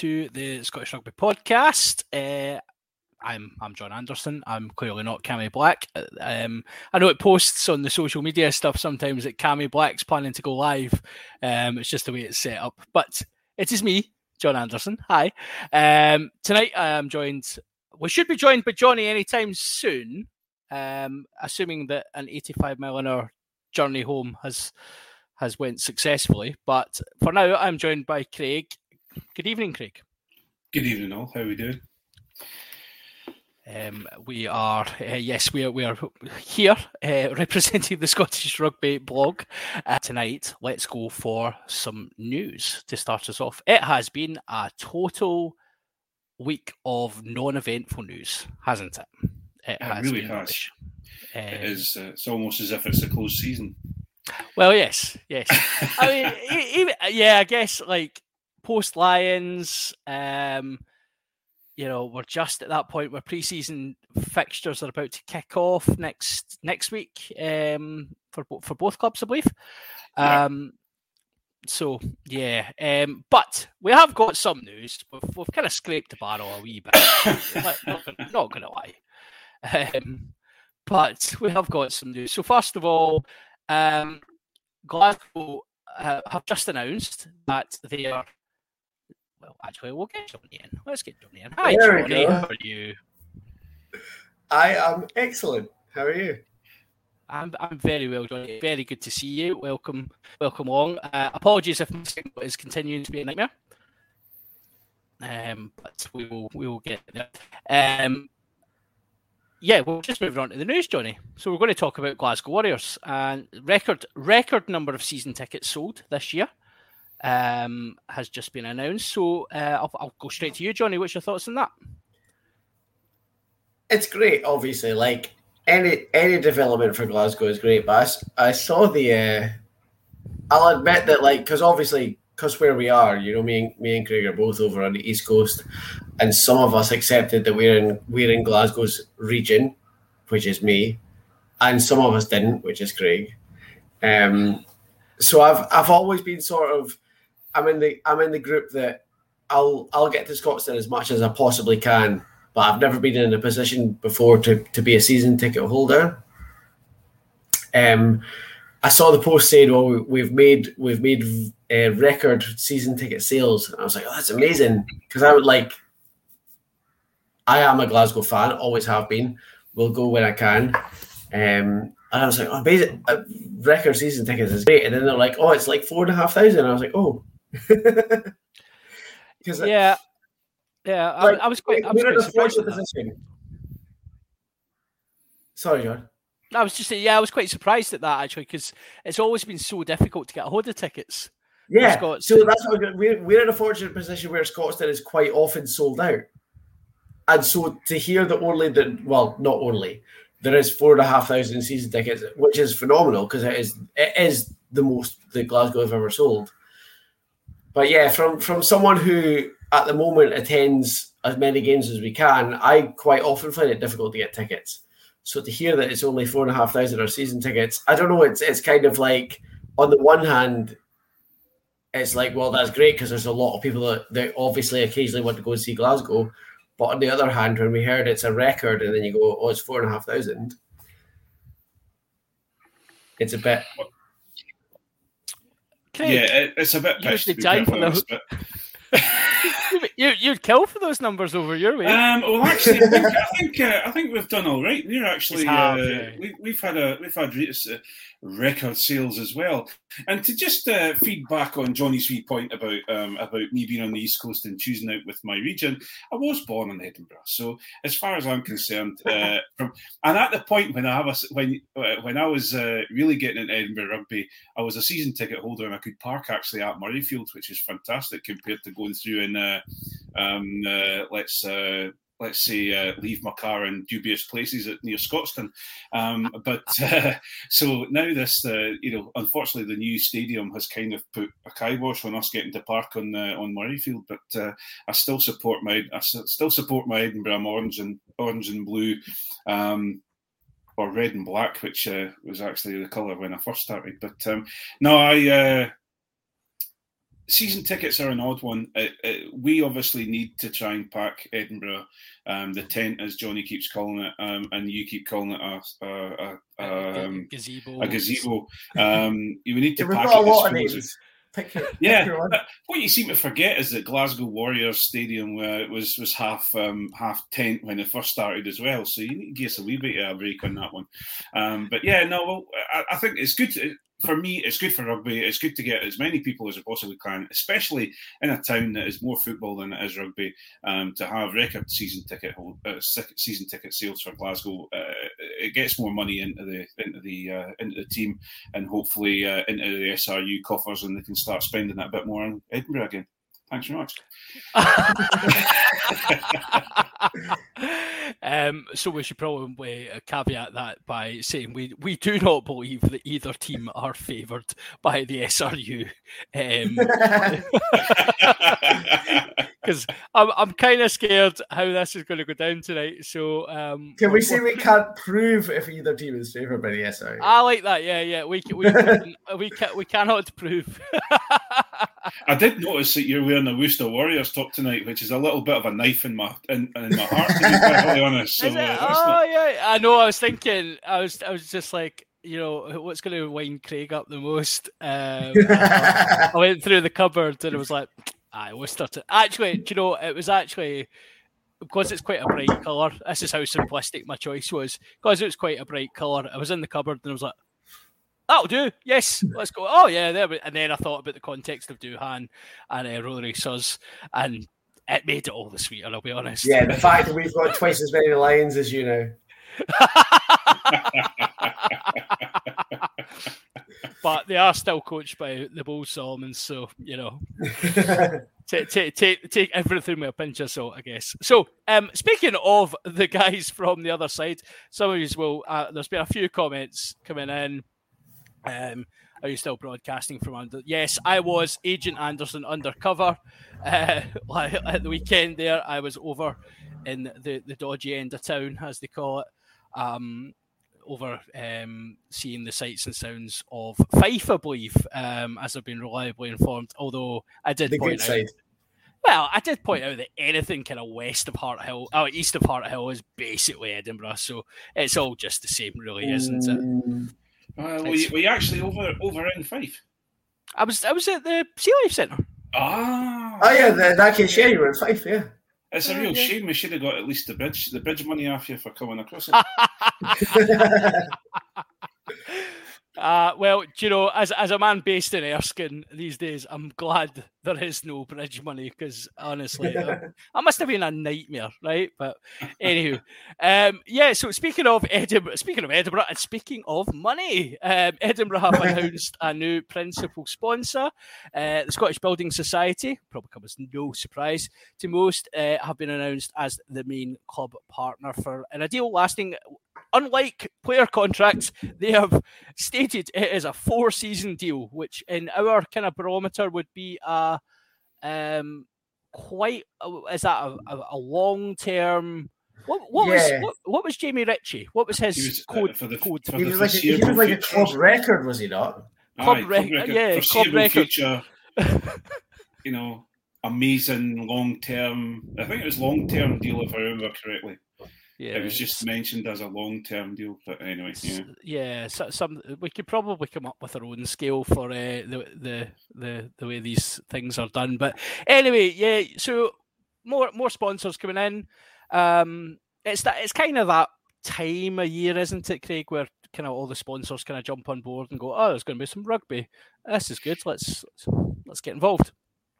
to the Scottish Rugby Podcast. Uh, I'm I'm John Anderson. I'm clearly not Cammy Black. Um, I know it posts on the social media stuff sometimes that Cammy Black's planning to go live. Um, it's just the way it's set up. But it is me, John Anderson. Hi. Um, tonight I am joined. We should be joined by Johnny anytime soon. Um, assuming that an 85 mile an hour journey home has has went successfully. But for now, I'm joined by Craig. Good evening, Craig. Good evening, all. How are we doing? Um, we are uh, yes, we are we are here uh, representing the Scottish Rugby blog uh, tonight. Let's go for some news to start us off. It has been a total week of non-eventful news, hasn't it? It It really been has. rubbish. It Um, is. Uh, it's almost as if it's a closed season. Well, yes, yes. I mean, even, yeah, I guess like post Lions, um, you know, we're just at that point where preseason fixtures are about to kick off next next week um, for for both clubs, I believe. Yeah. Um, so yeah, um, but we have got some news. We've, we've kind of scraped the barrel a wee bit. Not, gonna- not going to lie. Um, but we have got some news. So first of all, um, Glasgow uh, have just announced that they are. Well, actually, we'll get Johnny in. Let's get Johnny in. Hi, There Johnny. How are you? I am excellent. How are you? I'm, I'm very well, Johnny. Very good to see you. Welcome, welcome along. Uh, apologies if my signal is continuing to be a nightmare. Um, but we will we will get there. Um, yeah, we're just moving on to the news, Johnny. So we're going to talk about Glasgow Warriors and record record number of season tickets sold this year um, has just been announced. So uh, I'll, I'll go straight to you, Johnny. What's your thoughts on that? It's great, obviously. Like any any development for Glasgow is great, but I saw the. Uh, I'll admit that, like, because obviously, because where we are, you know, me and me and Craig are both over on the east coast, and some of us accepted that we're in we're in Glasgow's region, which is me, and some of us didn't, which is Craig. Um, so I've I've always been sort of, I'm in the I'm in the group that I'll I'll get to Scotstoun as much as I possibly can, but I've never been in a position before to, to be a season ticket holder. Um, I saw the post saying, "Well, we- we've made we've made uh, record season ticket sales." And I was like, "Oh, that's amazing!" Because I would like, I am a Glasgow fan, always have been. Will go when I can. Um, and I was like, "Oh, amazing! Uh, record season tickets is great." And then they're like, "Oh, it's like four and a half thousand. I was like, "Oh." Because uh, Yeah, yeah. I, I was quite. I was quite surprised. at that. Sorry, John. I was just saying, yeah, I was quite surprised at that actually because it's always been so difficult to get a hold of tickets. Yeah, Scots- so that's what we're, we're we're in a fortunate position where Scotstoun is quite often sold out, and so to hear that only that well, not only there is four and a half thousand season tickets, which is phenomenal because it is it is the most that Glasgow have ever sold. But yeah, from from someone who at the moment attends as many games as we can, I quite often find it difficult to get tickets. So to hear that it's only four and a half thousand or season tickets, I don't know. It's it's kind of like on the one hand, it's like well that's great because there's a lot of people that, that obviously occasionally want to go and see Glasgow. But on the other hand, when we heard it's a record, and then you go, oh, it's four and a half thousand, it's a bit. Craig, Yeah, it, it's a bit You pissed, should to be die for the- but- you, you'd kill for those numbers over your way. Um, well, actually, I think I think, uh, I think we've done all right. We're actually have, uh, yeah. we, we've had a we've had uh, record sales as well. And to just uh, feed back on Johnny's wee point about um, about me being on the East Coast and choosing out with my region, I was born in Edinburgh. So as far as I'm concerned, uh, from and at the point when I have a, s- when uh, when I was uh, really getting into Edinburgh rugby, I was a season ticket holder and I could park actually at Murrayfield, which is fantastic compared to going through in uh, um, uh, let's uh, let's say uh, leave my car in dubious places at, near Scotstoun. Um, but uh, so now this, uh, you know, unfortunately the new stadium has kind of put a kibosh on us getting to park on uh, on Murrayfield. But uh, I still support my I still support my Edinburgh orange and orange and blue. Um, or red and black, which uh, was actually the colour when I first started. But um, no, I uh, season tickets are an odd one. Uh, uh, we obviously need to try and pack Edinburgh, um, the tent, as Johnny keeps calling it, um, and you keep calling it a, a, a, um, gazebo. a gazebo. Um, you need to pack got a it. lot as of as names. Pick your, pick yeah, your what you seem to forget is that Glasgow Warriors Stadium uh, was was half um, half tent when it first started as well. So you need to give us a wee bit of a break on that one. Um, but yeah, no, well, I, I think it's good. To, for me, it's good for rugby. It's good to get as many people as we possibly can, especially in a town that is more football than it is rugby. Um, to have record season ticket hold, uh, season ticket sales for Glasgow, uh, it gets more money into the into the uh, into the team, and hopefully uh, into the SRU coffers, and they can start spending that a bit more on Edinburgh again. Thanks very much. um, so we should probably uh, caveat that by saying we, we do not believe that either team are favoured by the SRU. Because I'm, I'm kind of scared how this is going to go down tonight. So um, Can we we're- say we can't prove if either team is favoured by the SRU? I like that. Yeah, yeah. We we can, we can, we cannot prove. I did notice that you're wearing a Worcester Warriors top tonight, which is a little bit of a knife in my in, in my heart, to be perfectly honest. So, Is uh, Oh not- yeah, I know. I was thinking. I was. I was just like, you know, what's going to wind Craig up the most? Um, I went through the cupboard and it was like, I was starting. Actually, do you know? It was actually because it's quite a bright color. This is how simplistic my choice was. Because it was quite a bright color. I was in the cupboard and I was like. That'll do. Yes, let's go. Oh yeah, there. we- And then I thought about the context of Duhan and uh, Rory Suz, and it made it all the sweeter. I'll be honest. yeah, the fact that we've got twice as many lions as you know. but they are still coached by the Bull Solomons, so you know, take take take take everything with a pinch of salt, I guess. So, um, speaking of the guys from the other side, some of you will. Uh, there's been a few comments coming in. Um, are you still broadcasting from under? Yes, I was Agent Anderson undercover. Uh, at the weekend there, I was over in the, the dodgy end of town, as they call it, um, over um, seeing the sights and sounds of Fife, I believe, um, as I've been reliably informed. Although I did the point out, side. well, I did point out that anything kind of west of Harthill, oh, east of Harthill, is basically Edinburgh. So it's all just the same, really, isn't it? Uh, were, you, were you actually over over in Fife? I was I was at the Sea Life Centre. Ah, Oh yeah, the, in that case, yeah, you were in Fife, yeah. It's a real yeah. shame we should have got at least the bridge the bridge money off you for coming across it. Uh, well, do you know, as as a man based in Erskine these days, I'm glad there is no bridge money because honestly, uh, I must have been a nightmare, right? But anywho, um, yeah. So speaking of Edinburgh, speaking of Edinburgh, and speaking of money, um, Edinburgh have announced a new principal sponsor, uh, the Scottish Building Society. Probably comes as no surprise to most. Uh, have been announced as the main club partner for an a deal lasting unlike player contracts, they have stated it is a four-season deal, which in our kind of barometer would be a um quite a- is that a, a, a long-term. What, what Yeah. was what, what was Jamie Ritchie? What was his He was, uh, code? for the- code? for He the was like a, he was like a club record, was he not? Club Aye, rec- yeah, club foreseeable record. future. you know, amazing long term. I think it was long term deal if I remember correctly. Yeah, It was just mentioned as a long term deal, but anyway, yeah. Yeah, so, some we could probably come up with our own scale for uh, the the the the way these things are done. But anyway, yeah. So more more sponsors coming in. Um, it's that it's kind of that time of year, isn't it, Craig? Where kind of all the sponsors kind of jump on board and go, oh, there's going to be some rugby. This is good. Let's let's get involved.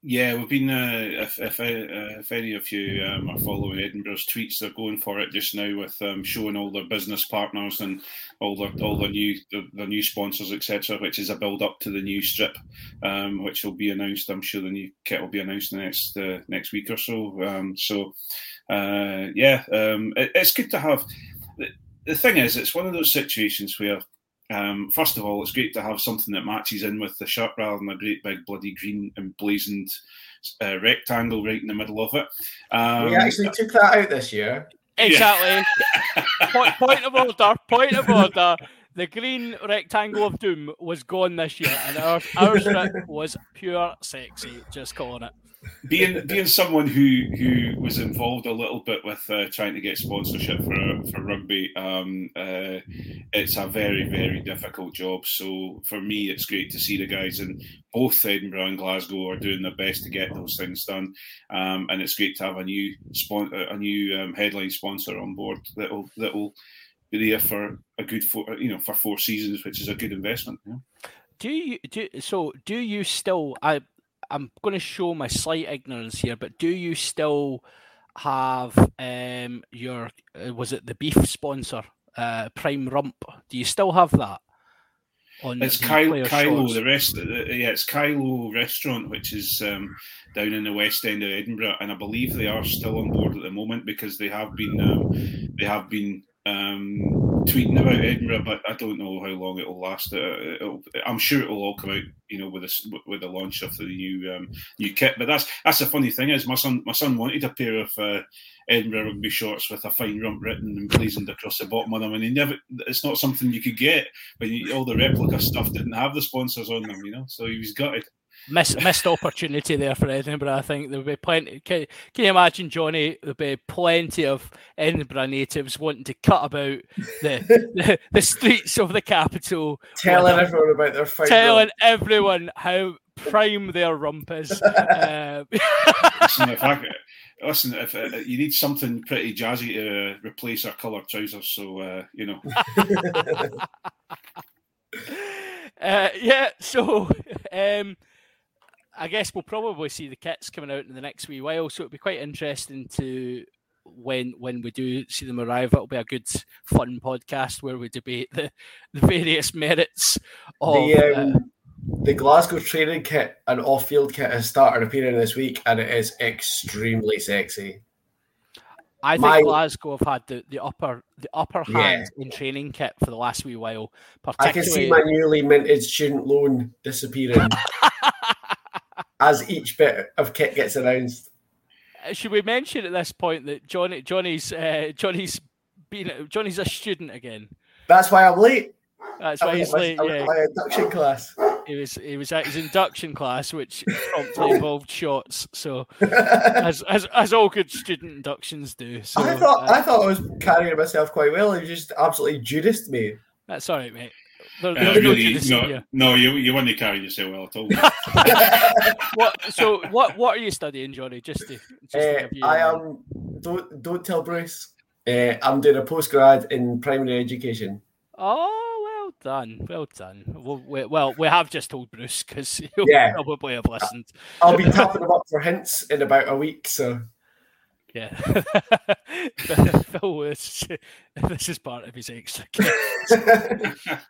Yeah, we've been. Uh, if if, uh, if any of you um, are following Edinburgh's tweets, they're going for it just now with um, showing all their business partners and all their all their new their new sponsors, etc. Which is a build up to the new strip, um, which will be announced. I'm sure the new kit will be announced the next uh, next week or so. Um, so, uh, yeah, um, it, it's good to have. The, the thing is, it's one of those situations where um, first of all, it's great to have something that matches in with the shirt rather than a great big bloody green emblazoned uh, rectangle right in the middle of it. Um, we actually took that out this year. Exactly. point, point of order. Point of order. The green rectangle of doom was gone this year, and our our strip was pure sexy. Just calling it. being being someone who who was involved a little bit with uh, trying to get sponsorship for for rugby, um, uh, it's a very very difficult job. So for me, it's great to see the guys in both Edinburgh and Glasgow are doing their best to get those things done, um, and it's great to have a new spon- a new um, headline sponsor on board that will that will there for a good four, you know for four seasons, which is a good investment. you know. Do you do so? Do you still? I I'm going to show my slight ignorance here, but do you still have um your uh, was it the beef sponsor uh Prime Rump? Do you still have that? On It's Kyloe, Kyloe the rest. uh, Yeah, it's Kyloe Restaurant, which is um, down in the west end of Edinburgh, and I believe they are still on board at the moment because they have been um, they have been um, tweeting about Edinburgh, but I don't know how long it will last. Uh, it'll, I'm sure it will all come out, you know, with this with the launch of the new um, new kit. But that's that's the funny thing is my son my son wanted a pair of uh, Edinburgh rugby shorts with a fine rump written and blazoned across the bottom of them, and he never. It's not something you could get, but all the replica stuff didn't have the sponsors on them, you know. So he was gutted. Missed, missed opportunity there for Edinburgh. I think there'll be plenty. Can, can you imagine, Johnny? There'll be plenty of Edinburgh natives wanting to cut about the the, the streets of the capital, Telling with everyone about their fight. telling everyone how prime their rump is. Um, Listen, if I, listen, if uh, you need something pretty jazzy to uh, replace our coloured trousers, so uh, you know, uh, yeah, so um, I guess we'll probably see the kits coming out in the next wee while. So it'll be quite interesting to when when we do see them arrive. It'll be a good fun podcast where we debate the, the various merits of. The, uh, um, the Glasgow training kit and off-field kit has started appearing this week, and it is extremely sexy. I think my- Glasgow have had the, the upper the upper Yeah. hand in training kit for the last wee while. I can see my newly minted student loan disappearing as each bit of kit gets announced. Uh, should we mention at this point that Johnny Johnny's uh, Johnny's been Johnny's a student again? That's why I'm late. That's why he's late. Yeah, my induction class. he was he was at his induction class, which promptly involved shots. So as as as all good student inductions do. So I thought uh, I thought I was carrying myself quite well. He just absolutely Judiced me. that's all right, mate. There, uh, there's no really, Judas in no, here. no, you you wouldn't carry yourself well at all. What? So what? What are you studying, Johnny? Just to, just Uh, give you, I uh, am. Don't don't tell Bruce. Uh, I'm doing a postgrad in primary education. Oh, well done, well done. Well, we, well, we have just told Bruce because he'll Yeah. probably have listened. I'll be tapping him up for hints in about a week. So Yeah, Phil was. This is part of his extra. kit.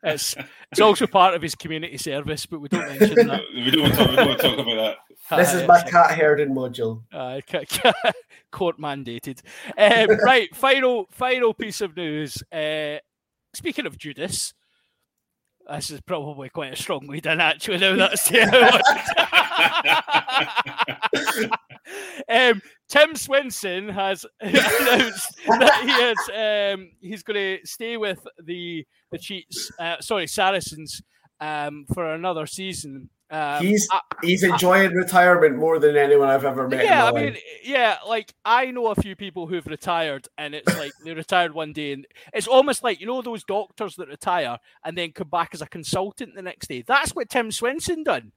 It's it's also part of his community service, but we don't mention that. we don't want to, we don't talk about that. this is my cat herding module. Uh, ca- ca- court mandated. Um, right, final final piece of news. Uh, speaking of Judas, this is probably quite a strong lead in actually. Now that's the um, Tim Swinson has announced that he is um, he's going to stay with the the Cheats, uh, sorry Saracens, um, for another season. Um, he's I- he's enjoying retirement more than anyone I've ever met. yeah, I mean, life. yeah, like I know a few people who've retired, and it's like they retired one day, and it's almost like you know those doctors that retire and then come back as a consultant the next day. That's what Tim Swinson done.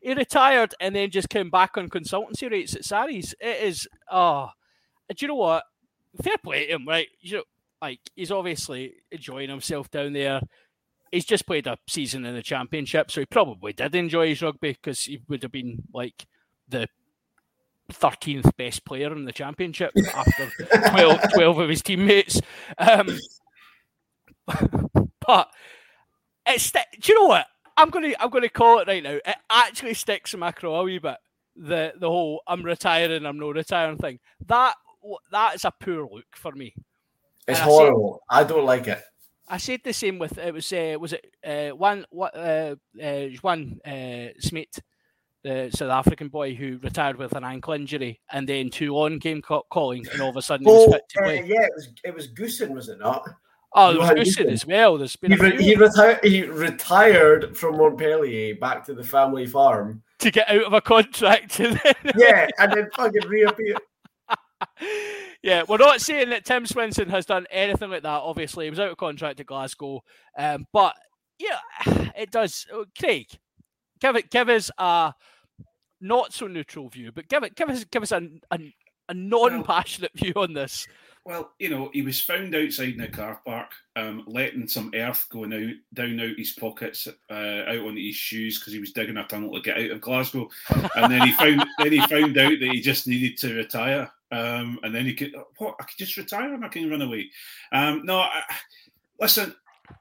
He retired and then just came back on consultancy rates at Sarries. It is, oh, do you know what? Fair play to him, right? You know, like he's obviously enjoying himself down there. He's just played a season in the championship, so he probably did enjoy his rugby because he would have been like the 13th best player in the championship after 12, 12 of his teammates. Um, but it's sti- do you know what? I'm gonna I'm gonna call it right now. It actually sticks in my craw a wee bit. The the whole I'm retiring, I'm no retiring thing. That that is a poor look for me. it's and I see- horrible. I don't like it. I said the same with it was uh, was it uh, one what uh, uh, Juan uh, Smith, the South African boy who retired with an ankle injury, and then Toulon came ca- calling, and all of a sudden he was Oh, fit to uh, play. yeah, it was it was Goosen, was it not? Oh, it was Goosen Goosen. as well. There's been He, re- he retired. He retired from Montpellier back to the family farm. to get out of a contract. And then, Yeah, and then fucking reappear. yeah, we're not saying that Tim Swinson has done anything like that. Obviously, he was out of contract at Glasgow, um, but yeah, it does. oh, Craig, give it, give us a not so neutral view, but give it, give us, give us a a, a non-passionate view on this. Well, you know, he was found outside in a car park, um, letting some earth going out down out his pockets, uh, out on his shoes because he was digging a tunnel to get out of Glasgow. And then he found then he found out that he just needed to retire. Um, and then he could what I could just retire and I can run away. Um, no, I, listen.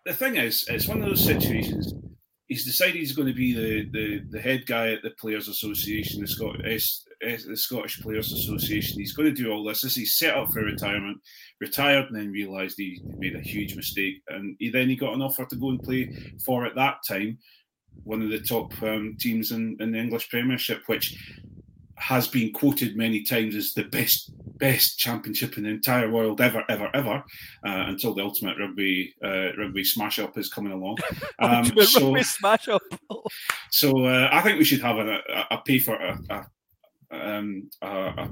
The thing is, it's one of those situations. He's decided he's going to be the, the, the head guy at the Players Association, the, Scot- S, S, the Scottish Players Association. He's going to do all this. This he's set up for retirement, retired, and then realised he made a huge mistake. And he then he got an offer to go and play for at that time one of the top um, teams in, in the English Premiership, which has been quoted many times as the best best championship in the entire world ever, ever, ever, uh, until the ultimate rugby uh, rugby smash up is coming along. Um, so, rugby smash up. so uh, I think we should have a, a, a pay for a, a, um, a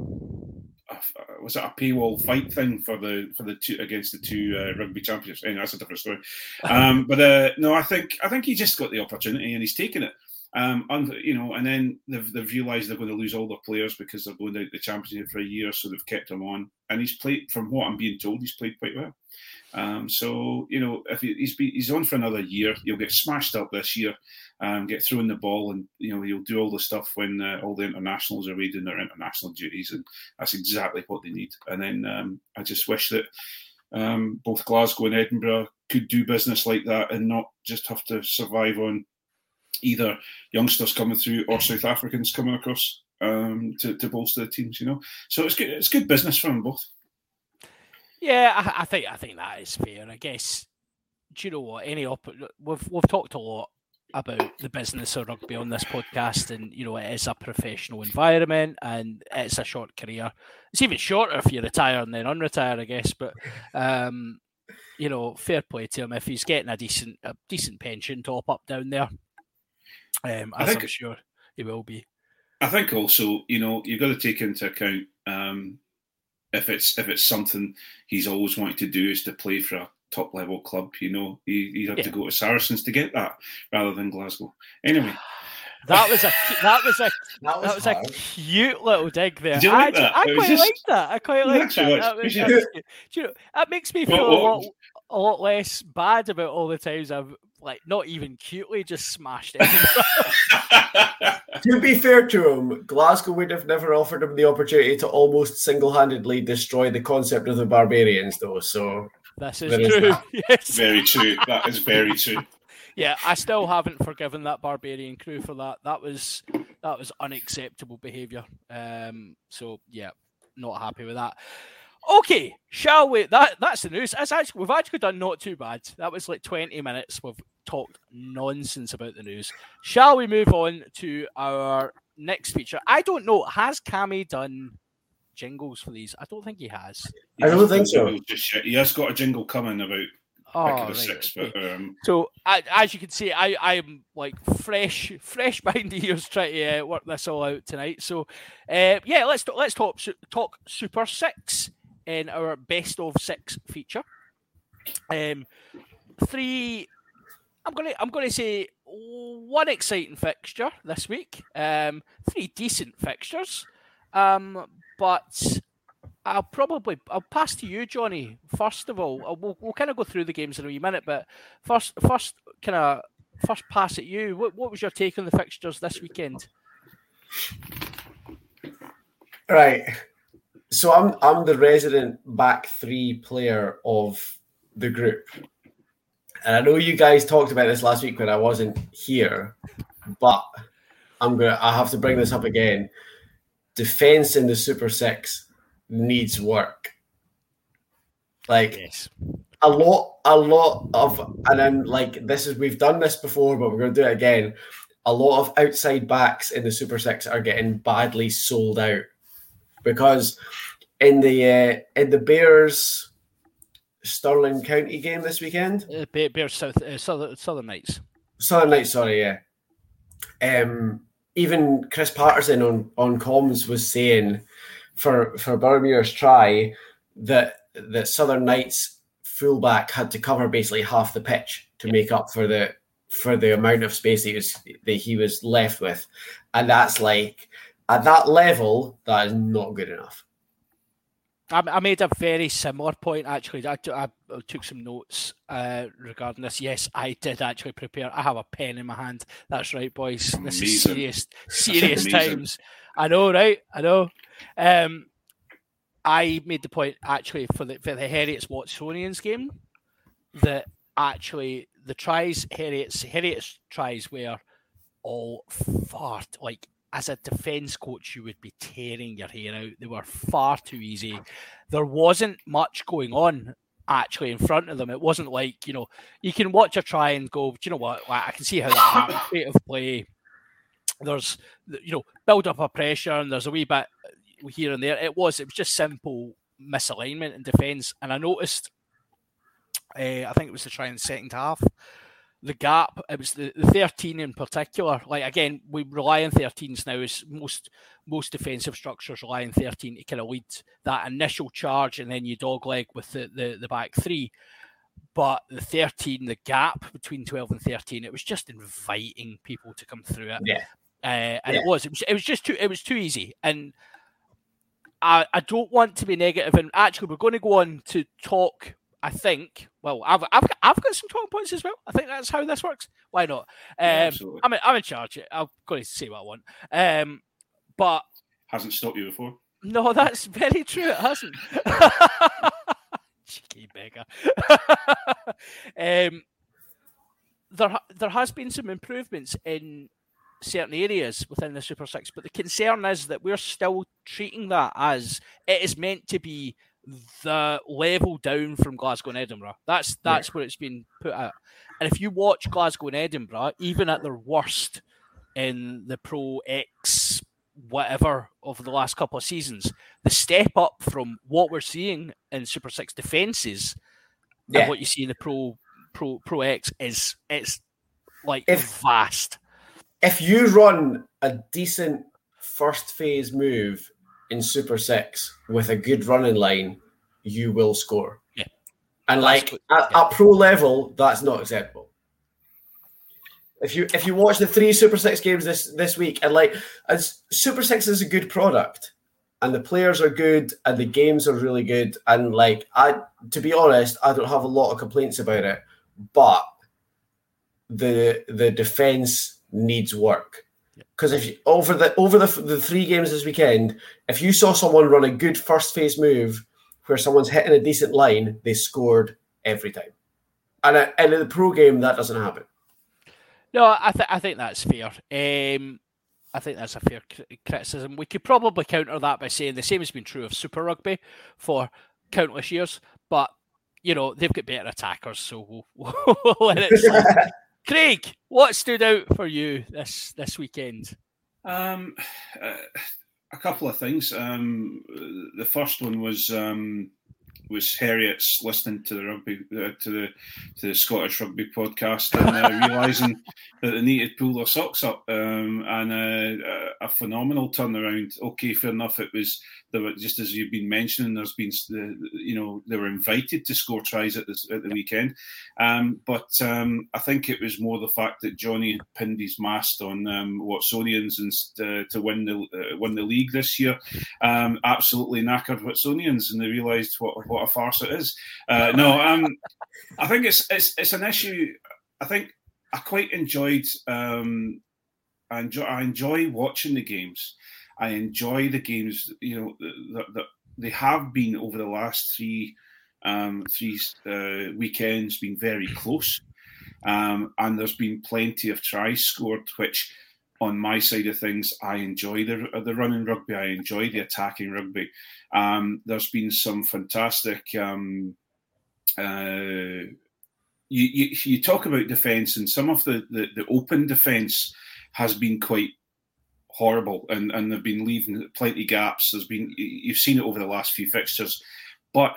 was it a paywall fight thing for the for the two against the two uh, rugby championships? Anyway, that's a different story. Um, but uh, no, I think I think he just got the opportunity and he's taken it. Um, and you know, and then they've, they've realised they're going to lose all their players because they're going out the championship for a year, so they've kept him on. And he's played, from what I'm being told, he's played quite well. Um, so you know, if he, he's be, he's on for another year, he'll get smashed up this year, um, get thrown the ball, and you know he'll do all the stuff when uh, all the internationals are reading their international duties, and that's exactly what they need. And then um, I just wish that um, both Glasgow and Edinburgh could do business like that and not just have to survive on either youngsters coming through or South Africans coming across um, to, to bolster the teams. You know, so it's good. It's good business for them both. Yeah, I, I think I think that is fair. I guess. Do you know what? Any op- we've we've talked a lot about the business of rugby on this podcast, and you know it is a professional environment, and it's a short career. It's even shorter if you retire and then unretire, I guess. But um, you know, fair play to him if he's getting a decent a decent pension top up down there. Um, I think- I'm sure he will be. I think also, you know, you've got to take into account um, if it's if it's something he's always wanted to do is to play for a top level club. You know, he, he had to go to Saracens to get that rather than Glasgow. Anyway, That was a that was a That was, that was a cute little dig there. Did I, like ju- that? I quite just- like that. I quite It like that. That, was, do was cute. Do you know, that makes me feel Well, a lot a lot less bad about all the times I've like not even cutely just smashed it. To be fair to him, Glasgow would have never offered him the opportunity to almost single-handedly destroy the concept of the barbarians, though. So this is There is true. that. Yes. very true. That is very true. Yeah, I still haven't forgiven that barbarian crew for that. That was that was unacceptable behaviour. Um, so yeah, not happy with that. Okay, shall we? That that's the news. That's actually we've actually done not too bad. That was like twenty minutes. We've talked nonsense about the news. Shall we move on to our next feature? I don't know. Has Cammy done jingles for these? I don't think he has. I don't think so. Just. He has got a jingle coming about Oh, pick the right, six, okay. but um, So I, as you can see, I I'm like fresh, fresh behind the ears trying to uh, work this all out tonight. So, uh, yeah, let's let's talk talk Super Six in our best of six feature. Um, three. I'm gonna I'm gonna say one exciting fixture this week. Um, three decent fixtures. Um, but I'll probably I'll pass to you, Johnny. First of all, Uh, we'll, we'll kind of go through the games in a wee minute, but first first kind of first pass at you. What, what was your take on the fixtures this weekend? Right. So I'm I'm the resident back three player of the group. And I know you guys talked about this last week when I wasn't here, but I'm gonna I have to bring this up again. Defense in the Super Six needs work. Like Yes. a lot, a lot of, and then like this is we've done this before, but we're going to do it again. A lot of outside backs in the Super Six are getting badly sold out because in the uh, in the Bears Stirling County game this weekend, Uh, Bears South uh, Southern, Southern Knights. Southern Knights, sorry, yeah. Um, even Chris Paterson on on comms was saying for for Boroughmuir's try that that Southern Knights fullback had to cover basically half the pitch to make up for the for the amount of space he was that he was left with, and that's like at that level that is not good enough. I, I made a very similar point actually. I, t- I took some notes uh, regarding this. Yes, I did actually prepare. I have a pen in my hand. That's right, boys. This is serious, serious times. I know, right? I know. Um, I made the point actually for the for the Heriots Watsonians game that actually the tries Heriots Heriots tries were all far like as a defense coach you would be tearing your hair out. They were far too easy. There wasn't much going on actually in front of them. It wasn't like you know you can watch a try and go. Do you know what? Like, I can see how that happens. Rate of play. There's you know build up a pressure and there's a wee bit here and there. It was it was just simple misalignment in defence. And I noticed, uh, I think it was the try in the second half, the gap. It was the, the 13 in particular. Like again, we rely on 13s now. As most most defensive structures rely on 13 to kind of lead that initial charge, and then you dogleg with the, the the back three. But the 13, the gap between 12 and 13, it was just inviting people to come through it Yeah. uh, and Yeah. it was it was it was just too it was too easy and I, I don't want to be negative and actually we're going to go on to talk I think well I've I've got, I've got some talking points as well I think that's how this works why not um. I'm in, I'm in charge I'm going to say what I want um, but hasn't stopped you before. no, that's very true. It hasn't. Cheeky beggar. um, there, there has been some improvements in certain areas within the Super Six, but the concern is that we're still treating that as it is meant to be the level down from Glasgow and Edinburgh. That's that's where it's been put at. And if you watch Glasgow and Edinburgh, even at their worst in the Pro X whatever over the last couple of seasons, the step up from what we're seeing in Super Six defenses Yeah. and what you see in the Pro Pro Pro X is it's like If- vast. if you run a decent first phase move in Super Six with a good running line, you will score. Yeah. And like at, yeah. at pro level, that's not acceptable. If you if you watch the three Super Six games this this week, and like as Super Six is a good product, and the players are good, and the games are really good, and like I to be honest, I don't have a lot of complaints about it, but the the defense needs work because if you, over the over the the three games this weekend, if you saw someone run a good first phase move where someone's hitting a decent line, they scored every time. And and in the pro game, that doesn't happen. No, I th- I think that's fair. Um, I think that's a fair cri- criticism. We could probably counter that by saying the same has been true of Super Rugby for countless years. But you know they've got better attackers, so we'll, we'll let it slide. Craig, what stood out for you this this weekend? Um, uh, a couple of things. Um, the first one was um, was Heriot's listening to the rugby uh, to the to the Scottish rugby podcast and uh, realizing that they need to pull their socks up um, and uh, a phenomenal turnaround. Okay, fair enough. It was there were, just as you've been mentioning. There's been the you know they were invited to score tries at, this, at the weekend, um, but um, I think it was more the fact that Johnny pinned his mast on um, Watsonians and uh, to win the uh, win the league this year. Um, absolutely knackered Watsonians, and they realised what what a farce it is. Uh, no, um, I think it's it's it's an issue. I think I quite enjoyed. Um, I enjoy I enjoy watching the games. I enjoy the games. You know that, that they have been over the last three um, three uh, weekends been very close, um, and there's been plenty of tries scored, which on my side of things, I enjoy the the running rugby. I enjoy the attacking rugby. Um, there's been some fantastic. Um, uh, you, you, you talk about defence, and some of the, the, the open defence has been quite horrible, and, and they've been leaving plenty gaps. There's been you've seen it over the last few fixtures, but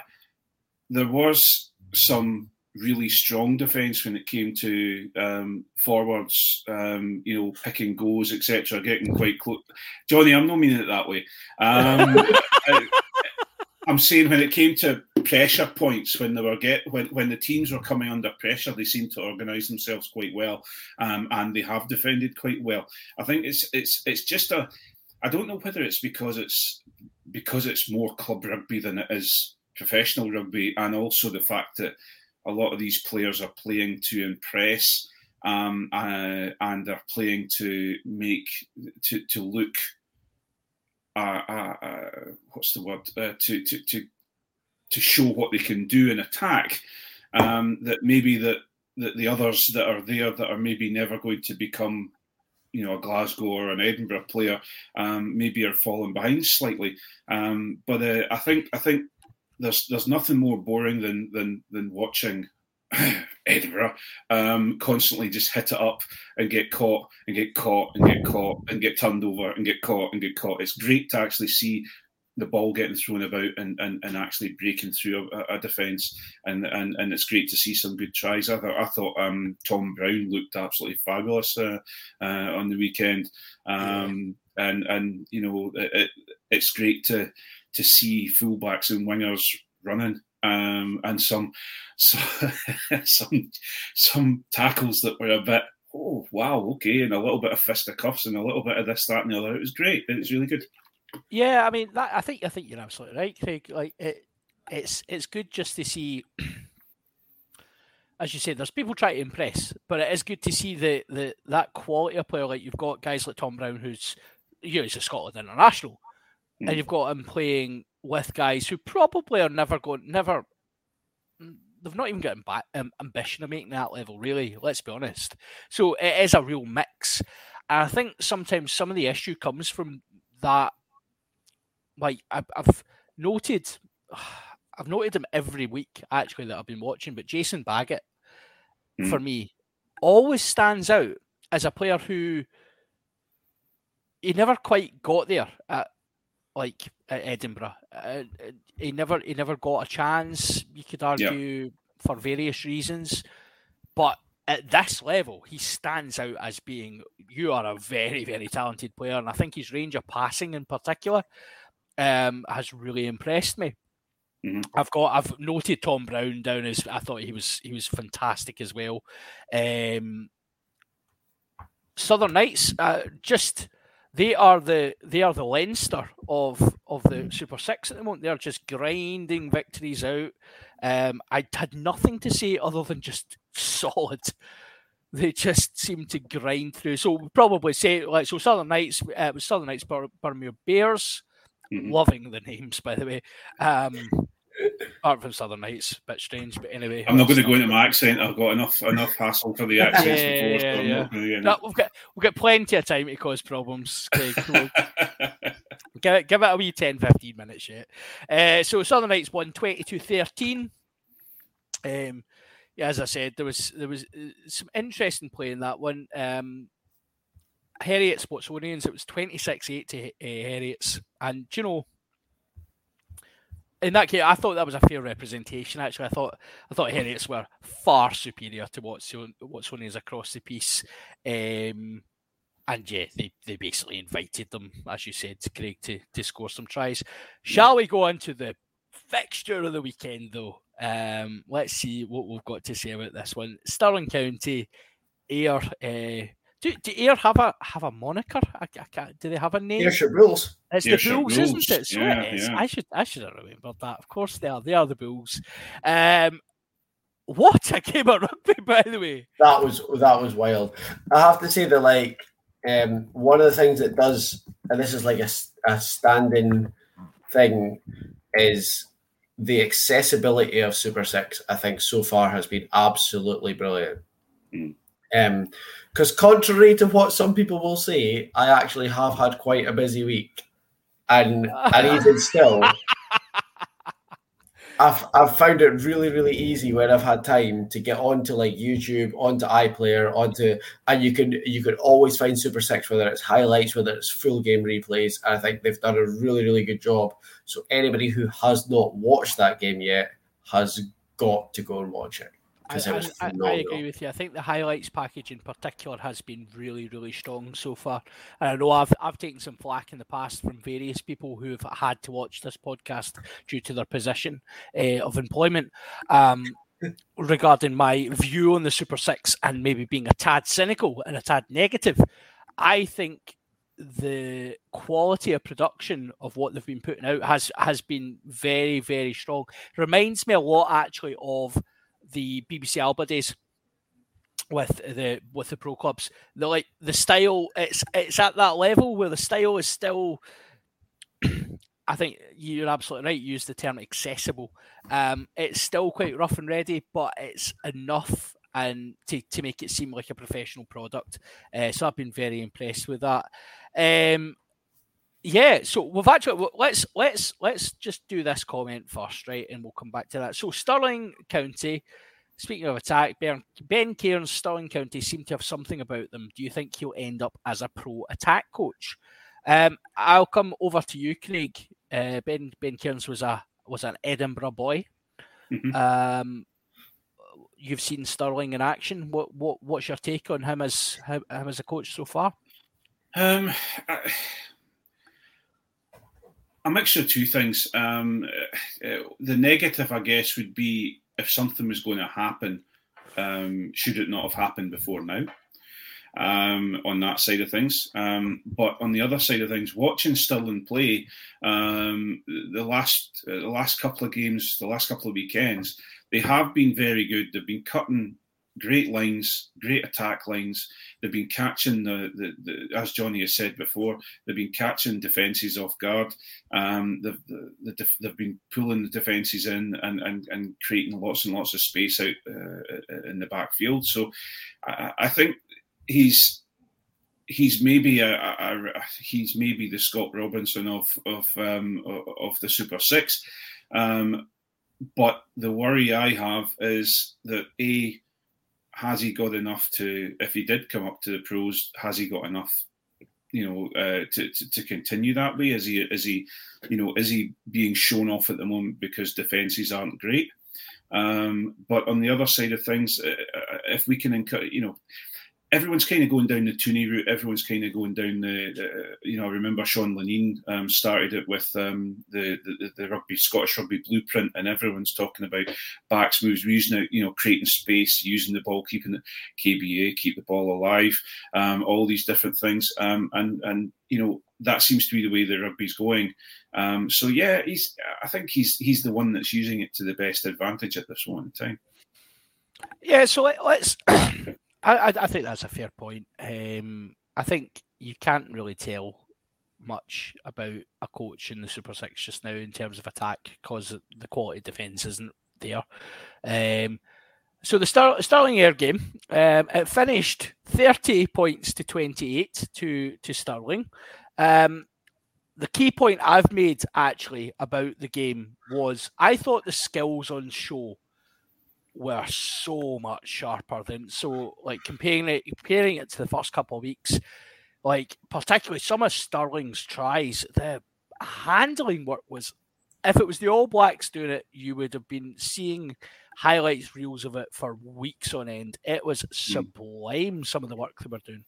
there was some really strong defence when it came to um, forwards, um, you know, picking goals, etc., getting quite close. Johnny, I'm not meaning it that way. Um, I, I'm saying when it came to pressure points, when they were get when, when the teams were coming under pressure, they seemed to organise themselves quite well, um, and they have defended quite well. I think it's it's it's just a. I don't know whether it's because it's because it's more club rugby than it is professional rugby, and also the fact that a lot of these players are playing to impress um, uh, and are playing to make to to look. Uh, uh, uh, what's the word? Uh, to to to to show what they can do in attack. Um, that maybe that that the others that are there that are maybe never going to become you know a Glasgow or an Edinburgh player um, maybe are falling behind slightly. Um, but uh, I think I think there's there's nothing more boring than than than watching Edinburgh um, constantly just hit it up and get caught and get caught and get caught and get turned over and get caught and get caught. It's great to actually see the ball getting thrown about and, and, and actually breaking through a, a defence and, and and it's great to see some good tries. I thought I thought um, Tom Brown looked absolutely fabulous uh, uh, on the weekend, um, and and you know it, it's great to to see fullbacks and wingers running um, and some, some some some tackles that were a bit oh wow okay and a little bit of fisticuffs and a little bit of this that and the other. It was great. It was really good. Yeah, I mean, that, I think I think you're absolutely right, Craig. Like it, it's it's good just to see, as you said, there's people trying to impress, but it is good to see the the that quality of player. Like you've got guys like Tom Brown, who's you know he's a Scotland international, Mm. and you've got him playing with guys who probably are never going, never. They've not even got amb- um, ambition of making that level, really. Let's be honest. So it is a real mix, and I think sometimes some of the issue comes from that. Like I've, I've noted, I've noted him every week actually that I've been watching, but Jason Baggott, for me, always stands out as a player who he never quite got there at like at Edinburgh. Uh, he never he never got a chance. You could argue for various reasons, but at this level, he stands out as being you are a very very talented player, and I think his range of passing in particular um, has really impressed me. Mhm. I've got I've noted Tom Brown down as I thought he was he was fantastic as well. Um, Southern Knights, uh, just they are the they are the Leinster of of the Super Six at the moment. They're just grinding victories out. Um, I had nothing to say other than just solid. They just seem to grind through. So we'll probably say like so. Southern Knights, uh, Southern Knights, Bur- Boroughmuir Bears. Mhm. Loving the names, by the way. Um, apart from Southern Knights, bit strange, but anyway. I'm not going to go into my accent. I've got enough enough hassle for the accent. Yeah, before. yeah, so yeah. No, we've got we've got plenty of time to cause problems. Craig. We'll, Give it, give it a wee 10, 15 minutes yet. Uh, so Southern Knights won 22 13. Um, yeah, as I said, there was there was uh, some interesting play in that one. Um, Heriot's Watsonians, it was 26 8 to uh, Heriot's. And, you know, in that case, I thought that was a fair representation. Actually, I thought I thought Heriot's were far superior to Watson, Watsonians across the piece. Um, and yeah, they, they basically invited them, as you said, Craig, to, to score some tries. Shall we go on to the fixture of the weekend, though? Um, let's see what we've got to say about this one. Stirling County, Ayr. Uh, do, do Ayr have a have a moniker? I, I can't, do they have a name? Ayrshire Bulls. It's Ayrshire the Bulls, Bulls. isn't it? So Yeah, it is. yeah. I should I should have remembered that. Of course they are. They are the Bulls. Um, what a game of rugby, by the way. That was that was wild. I have to say that like um, one of the things that does, and this is like a, a standing thing, is the accessibility of Super Six. I think so far has been absolutely brilliant. Mm. Um, because contrary to what some people will say, I actually have had quite a busy week, and and even still. I've, I've found it really, really easy when I've had time to get onto like YouTube, onto iPlayer, onto and you can you can always find Super Six, whether it's highlights, whether it's full game replays. And I think they've done a really, really good job. So anybody who has not watched that game yet has got to go and watch it I, because it was I- I- I agree with you. I think the highlights package in particular has been really, really strong so far. And I know I've I've taken some flack in the past from various people who have had to watch this podcast due to their position uh, of employment. Um, regarding my view on the Super Six and maybe being a tad cynical and a tad negative, I think the quality of production of what they've been putting out has has been very, very strong. Reminds me a lot actually of the BBC Alba days with the with the pro clubs. The like the style it's it's at that level where the style is still I think you're absolutely right. Use the term accessible. Um, it's still quite rough and ready, but it's enough and to, to make it seem like a professional product. Uh, so I've been very impressed with that. Um, yeah, so we've actually let's let's let's just do this comment first, right, and we'll come back to that. So Stirling County, speaking of attack, Ben, ben Cairns, Stirling County seem to have something about them. Do you think he'll end up as a pro attack coach? Um, I'll come over to you, Craig. Uh, ben Ben Cairns was a was an Edinburgh boy. Mhm. Um, you've seen Stirling in action. What what what's your take on him as him, him as a coach so far? Um, I- a mixture of two things. Um, uh, the negative, I guess, would be if something was going to happen, um, should it not have happened before now? Um, on that side of things, um, but on the other side of things, watching Stirling play um, the last uh, the last couple of games, the last couple of weekends, they have been very good. They've been cutting great lines, great attack lines. They've been catching the, the, the as Johnny has said before, they've been catching defences off guard. Um, they've, the, the, they've been pulling the defences in and, and, and creating lots and lots of space out uh, in the backfield. So I, I think he's he's maybe a, a, a he's maybe the Scott Robertson of of um, of the Super Six. Um, but the worry I have is that a has he got enough to if he did come up to the pros has he got enough you know uh, to, to to continue that way? Is he is he you know is he being shown off at the moment because defenses aren't great? Um, but on the other side of things uh, uh, if we can you know everyone's kind of going down the Tooney route. Everyone's kind of going down the, you know, I remember Sean Lineen um, started it with um, the, the the rugby Scottish rugby blueprint, and everyone's talking about backs moves, using it, you know, creating space, using the ball, keeping the KBA, keep the ball alive, um, all these different things, um, and and you know that seems to be the way the rugby's going. Um, so yeah, he's I think he's he's the one that's using it to the best advantage at this moment in time. Yeah, so let's. I, I I think that's a fair point. Um, I think you can't really tell much about a coach in the Super Six just now in terms of attack because the quality defence isn't there. Um, so the Star- Stirling Ayr game, um, it finished thirty points to twenty eight to to Stirling. Um, the key point I've made actually about the game was I thought the skills on show were so much sharper than so like comparing it comparing it to the first couple of weeks, like particularly some of Stirling's tries, the handling work was if it was the All Blacks doing it, you would have been seeing highlights reels of it for weeks on end. It was hmm. sublime some of the work they were doing.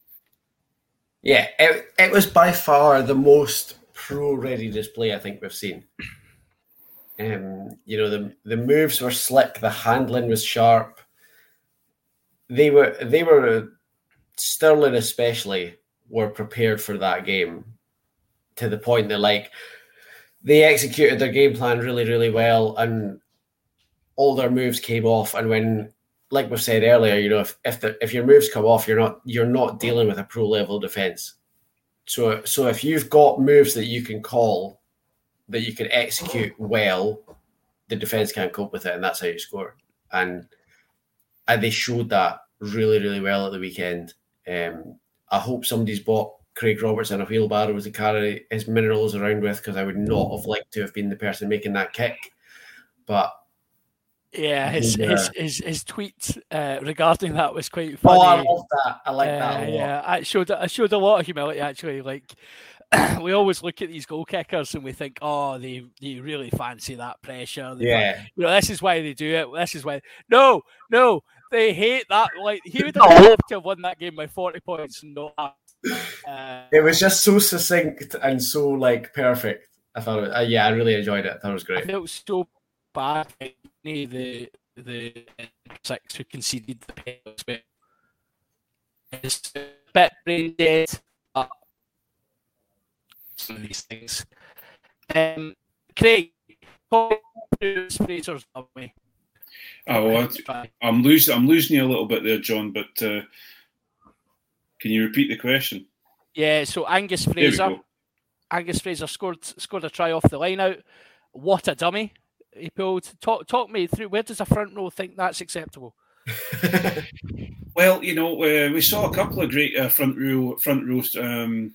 Yeah, it, it was by far the most pro ready display I think we've seen. Um, you know, the the moves were slick, the handling was sharp. They were they were Stirling especially were prepared for that game to the point that like they executed their game plan really, really well and all their moves came off and when like we said earlier, you know, if if the if your moves come off, you're not you're not dealing with a pro level defense. So so if you've got moves that you can call that you can execute well, the defense can't cope with it, and that's how you score. And and they showed that really really well at the weekend. Um, I hope somebody's bought Craig Robertson a wheelbarrow to carry his minerals around with because I would not have liked to have been the person making that kick. But Yeah, his Yeah. his his, his tweet uh, regarding that was quite oh, I funny. love that. I like Uh, that a lot. yeah, I showed I showed a lot of humility actually. Like we always look at these goal kickers and we think, oh, they they really fancy that pressure. They Yeah. you know, this is why they do it. This is why. No, no, they hate that. Like he would have loved to have won that game by forty points and not. Uh, It was just so succinct and so like perfect. I thought, it, uh, yeah, I really enjoyed it. I thought it was I felt so bad. The the six who conceded the penalty. It's a bit brain dead. But some of these things. Um, Craig, talk through Fraser's love me. Oh, well, I'm losing. I'm losing you a little bit there, John. But uh, can you repeat the question? Yeah, so Angus Fraser. Angus Fraser scored scored a try off the line out. What a dummy he pulled. Talk talk me through. Where does a front row think that's acceptable? Well, you know, uh, we saw a couple of great uh, front row front row um,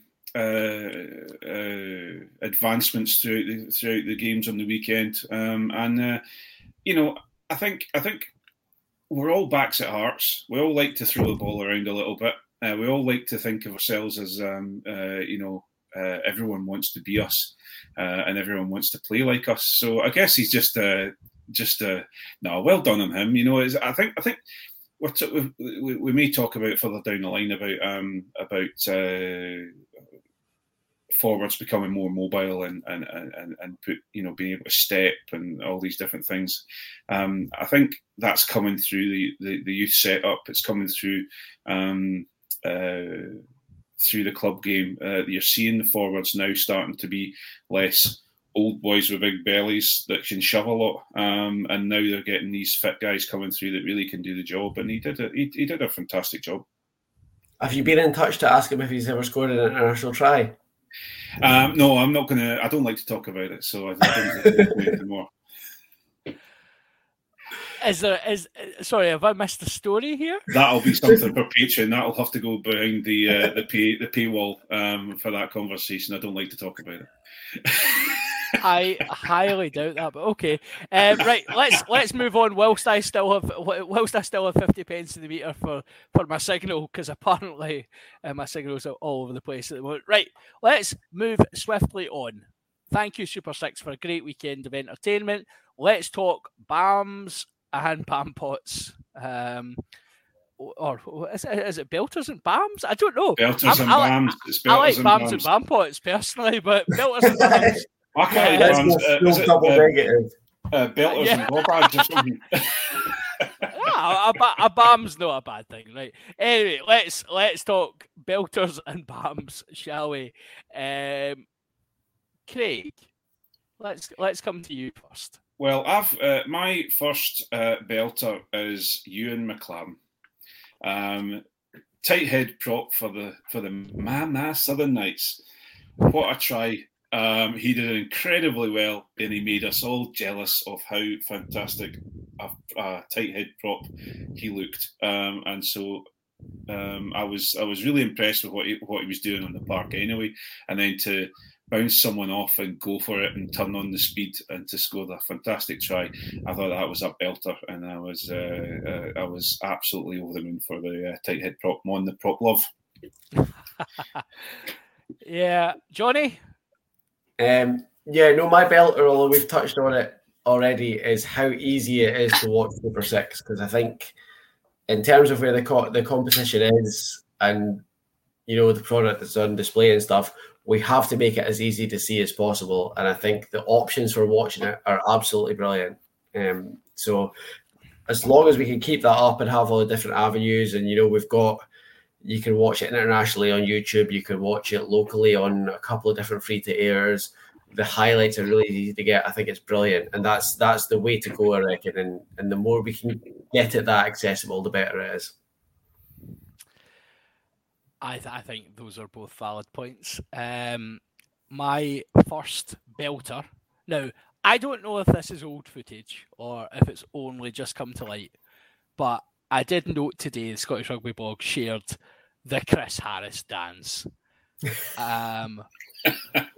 advancements throughout the, throughout the games on the weekend, um, and uh, you know, I think I think we're all backs at hearts. We all like to throw the ball around a little bit. Uh, we all like to think of ourselves as um, uh, you know uh, everyone wants to be us, uh, and everyone wants to play like us. So I guess he's just uh, just uh, no, well done on him. You know, I think I think we, we, may talk about further down the line about um, about uh, forwards becoming more mobile and, and and and put you know being able to step and all these different things. Um, I think that's coming through the, the, the youth setup. It's coming through. Um, uh, through the club game, uh, you're seeing the forwards now starting to be less old boys with big bellies that can shove a lot, um, and now they're getting these fit guys coming through that really can do the job. And he did a, he, he did a fantastic job. Have you been in touch to ask him if he's ever scored an international try? Um, no, I'm not gonna. I don't like to talk about it, so I don't think we'll play anymore. Is there is sorry, have I missed a story here? That'll be something for Patreon. That'll have to go behind the uh, the pay the paywall um, for that conversation. I don't like to talk about it. I highly doubt that, but okay. Um, right, let's let's move on. Whilst I still have whilst I still have fifty pence in the meter for for my signal, because apparently uh, my signals are all over the place at the moment. Right, let's move swiftly on. Thank you, Super Six, for a great weekend of entertainment. Let's talk BAMs and BAM pots. Um, or is it, is it belters and BAMs? I don't know. Belters I'm- and I like- bams. It's I like BAMs bams. and BAM pots personally, but belters and BAMs. I can't Yeah, like Let's bams. go Uh, full is it, double uh, negative. uh, belters Yeah. and bobards or something. Ah, a, ba- a bam's not a bad thing, right? Anyway, let's let's talk belters and bams, shall we? Um, Craig, let's let's come to you first. Well, I've uh, my first uh, belter is Ewan McLaren. Um, tight head prop for the for the Mama Southern Knights. What a try! Um, he did incredibly well, and he made us all jealous of how fantastic a, a tight head prop he looked. Um, and so um, I was I was really impressed with what he, what he was doing on the park anyway. And then to bounce someone off and go for it and turn on the speed and to score the fantastic try. I thought that was a belter, and I was uh, uh, I was absolutely over the moon for the uh, tight head prop on the prop love. Yeah, Johnny. Um, yeah, no, my belter, although we've touched on it already, is how easy it is to watch Super Six because I think, in terms of where the co- the competition is and you know the product that's on display and stuff, we have to make it as easy to see as possible. And I think the options for watching it are absolutely brilliant. Um, so as long as we can keep that up and have all the different avenues, and you know we've got you can watch it internationally on YouTube. You can watch it locally on a couple of different free to airs. The highlights are really easy to get. I think it's brilliant, and that's that's the way to go. I reckon, and and the more we can get it that accessible, the better it is. I, th- I think those are both valid points. Um, my first belter. Now, I don't know if this is old footage or if it's only just come to light, but I did note today the Scottish Rugby blog shared the Chris Harris dance. Um,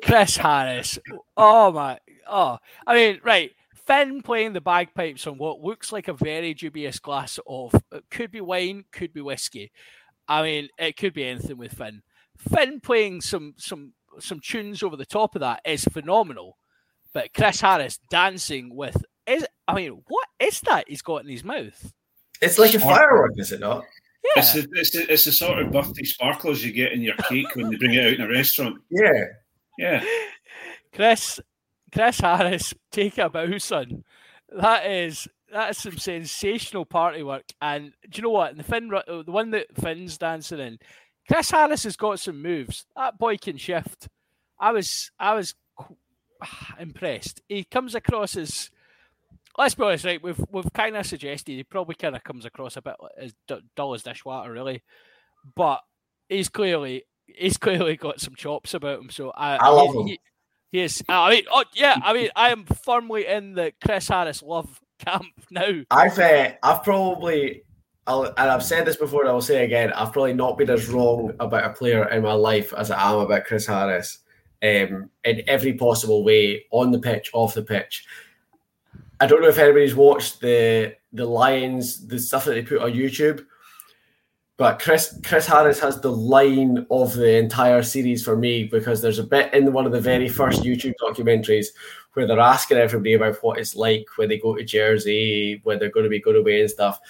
Chris Harris. Oh my. Oh, I mean, right. Finn playing the bagpipes on what looks like a very dubious glass of it could be wine, could be whiskey. I mean, it could be anything with Finn. Finn playing some some some tunes over the top of that is phenomenal. But Chris Harris dancing with is I mean, what is that he's got in his mouth? It's like a firework, is it not? Yeah. It's the, it's, the, it's the sort of birthday sparklers you get in your cake when they bring it out in a restaurant. Yeah. Yeah, Chris Chris Harris, take a bow, son. That is that is some sensational party work. And do you know what? In the Finn, uh, the one that Finn's dancing in, Chris Harris has got some moves. That boy can shift. I was I was impressed. He comes across as. Let's be honest, right? We've we've kind of suggested he probably kind of comes across a bit as dull as dishwater, really. But he's clearly he's clearly got some chops about him. So I, I love he- him. Yes, I mean, oh yeah, I mean, I am firmly in the Chris Harris love camp now. I've uh, I've probably I'll, and I've said this before and I will say again, I've probably not been as wrong about a player in my life as I am about Chris Harris. Um, in every possible way, on the pitch, off the pitch. I don't know if anybody's watched the the Lions, the stuff that they put on YouTube. But Chris Chris Harris has the line of the entire series for me because there's a bit in one of the very first YouTube documentaries where they're asking everybody about what it's like when they go to Jersey, when they're going to be going away and stuff.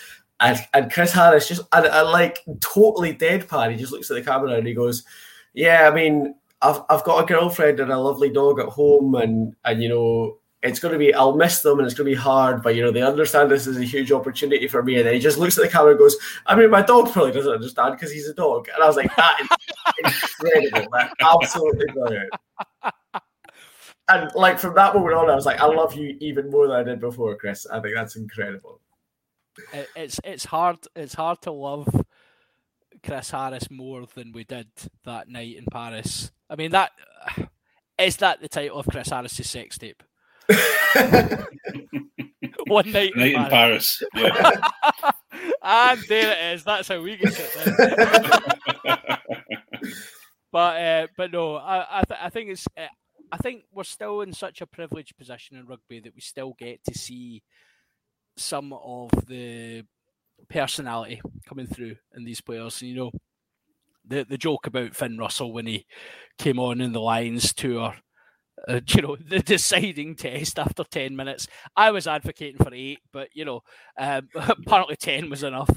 And, and Chris Harris just, and, and like totally deadpan, he just looks at the camera and he goes, "Yeah, I mean, I've I've got a girlfriend and a lovely dog at home, and and you know." It's going to be, I'll miss them and it's going to be hard, but you know, they understand this is a huge opportunity for me. And then he just looks at the camera and goes, I mean, my dog probably doesn't understand because he's a dog. And I was like, that is incredible. Like, absolutely brilliant. And like from that moment on, I was like, I love you even more than I did before, Chris. I think that's incredible. It's it's hard it's hard to love Chris Harris more than we did that night in Paris. I mean that is that the title of Chris Harris's sex tape? One night, night in in Paris. Paris. Yeah. and there it is. That's how we get it. But uh, but no, I I, th- I think it's uh, I think we're still in such a privileged position in rugby that we still get to see some of the personality coming through in these players. And You know, the the joke about Finn Russell when he came on in the Lions tour. Uh, you know the deciding test after 10 minutes. I was advocating for eight but you know um, apparently 10 was enough.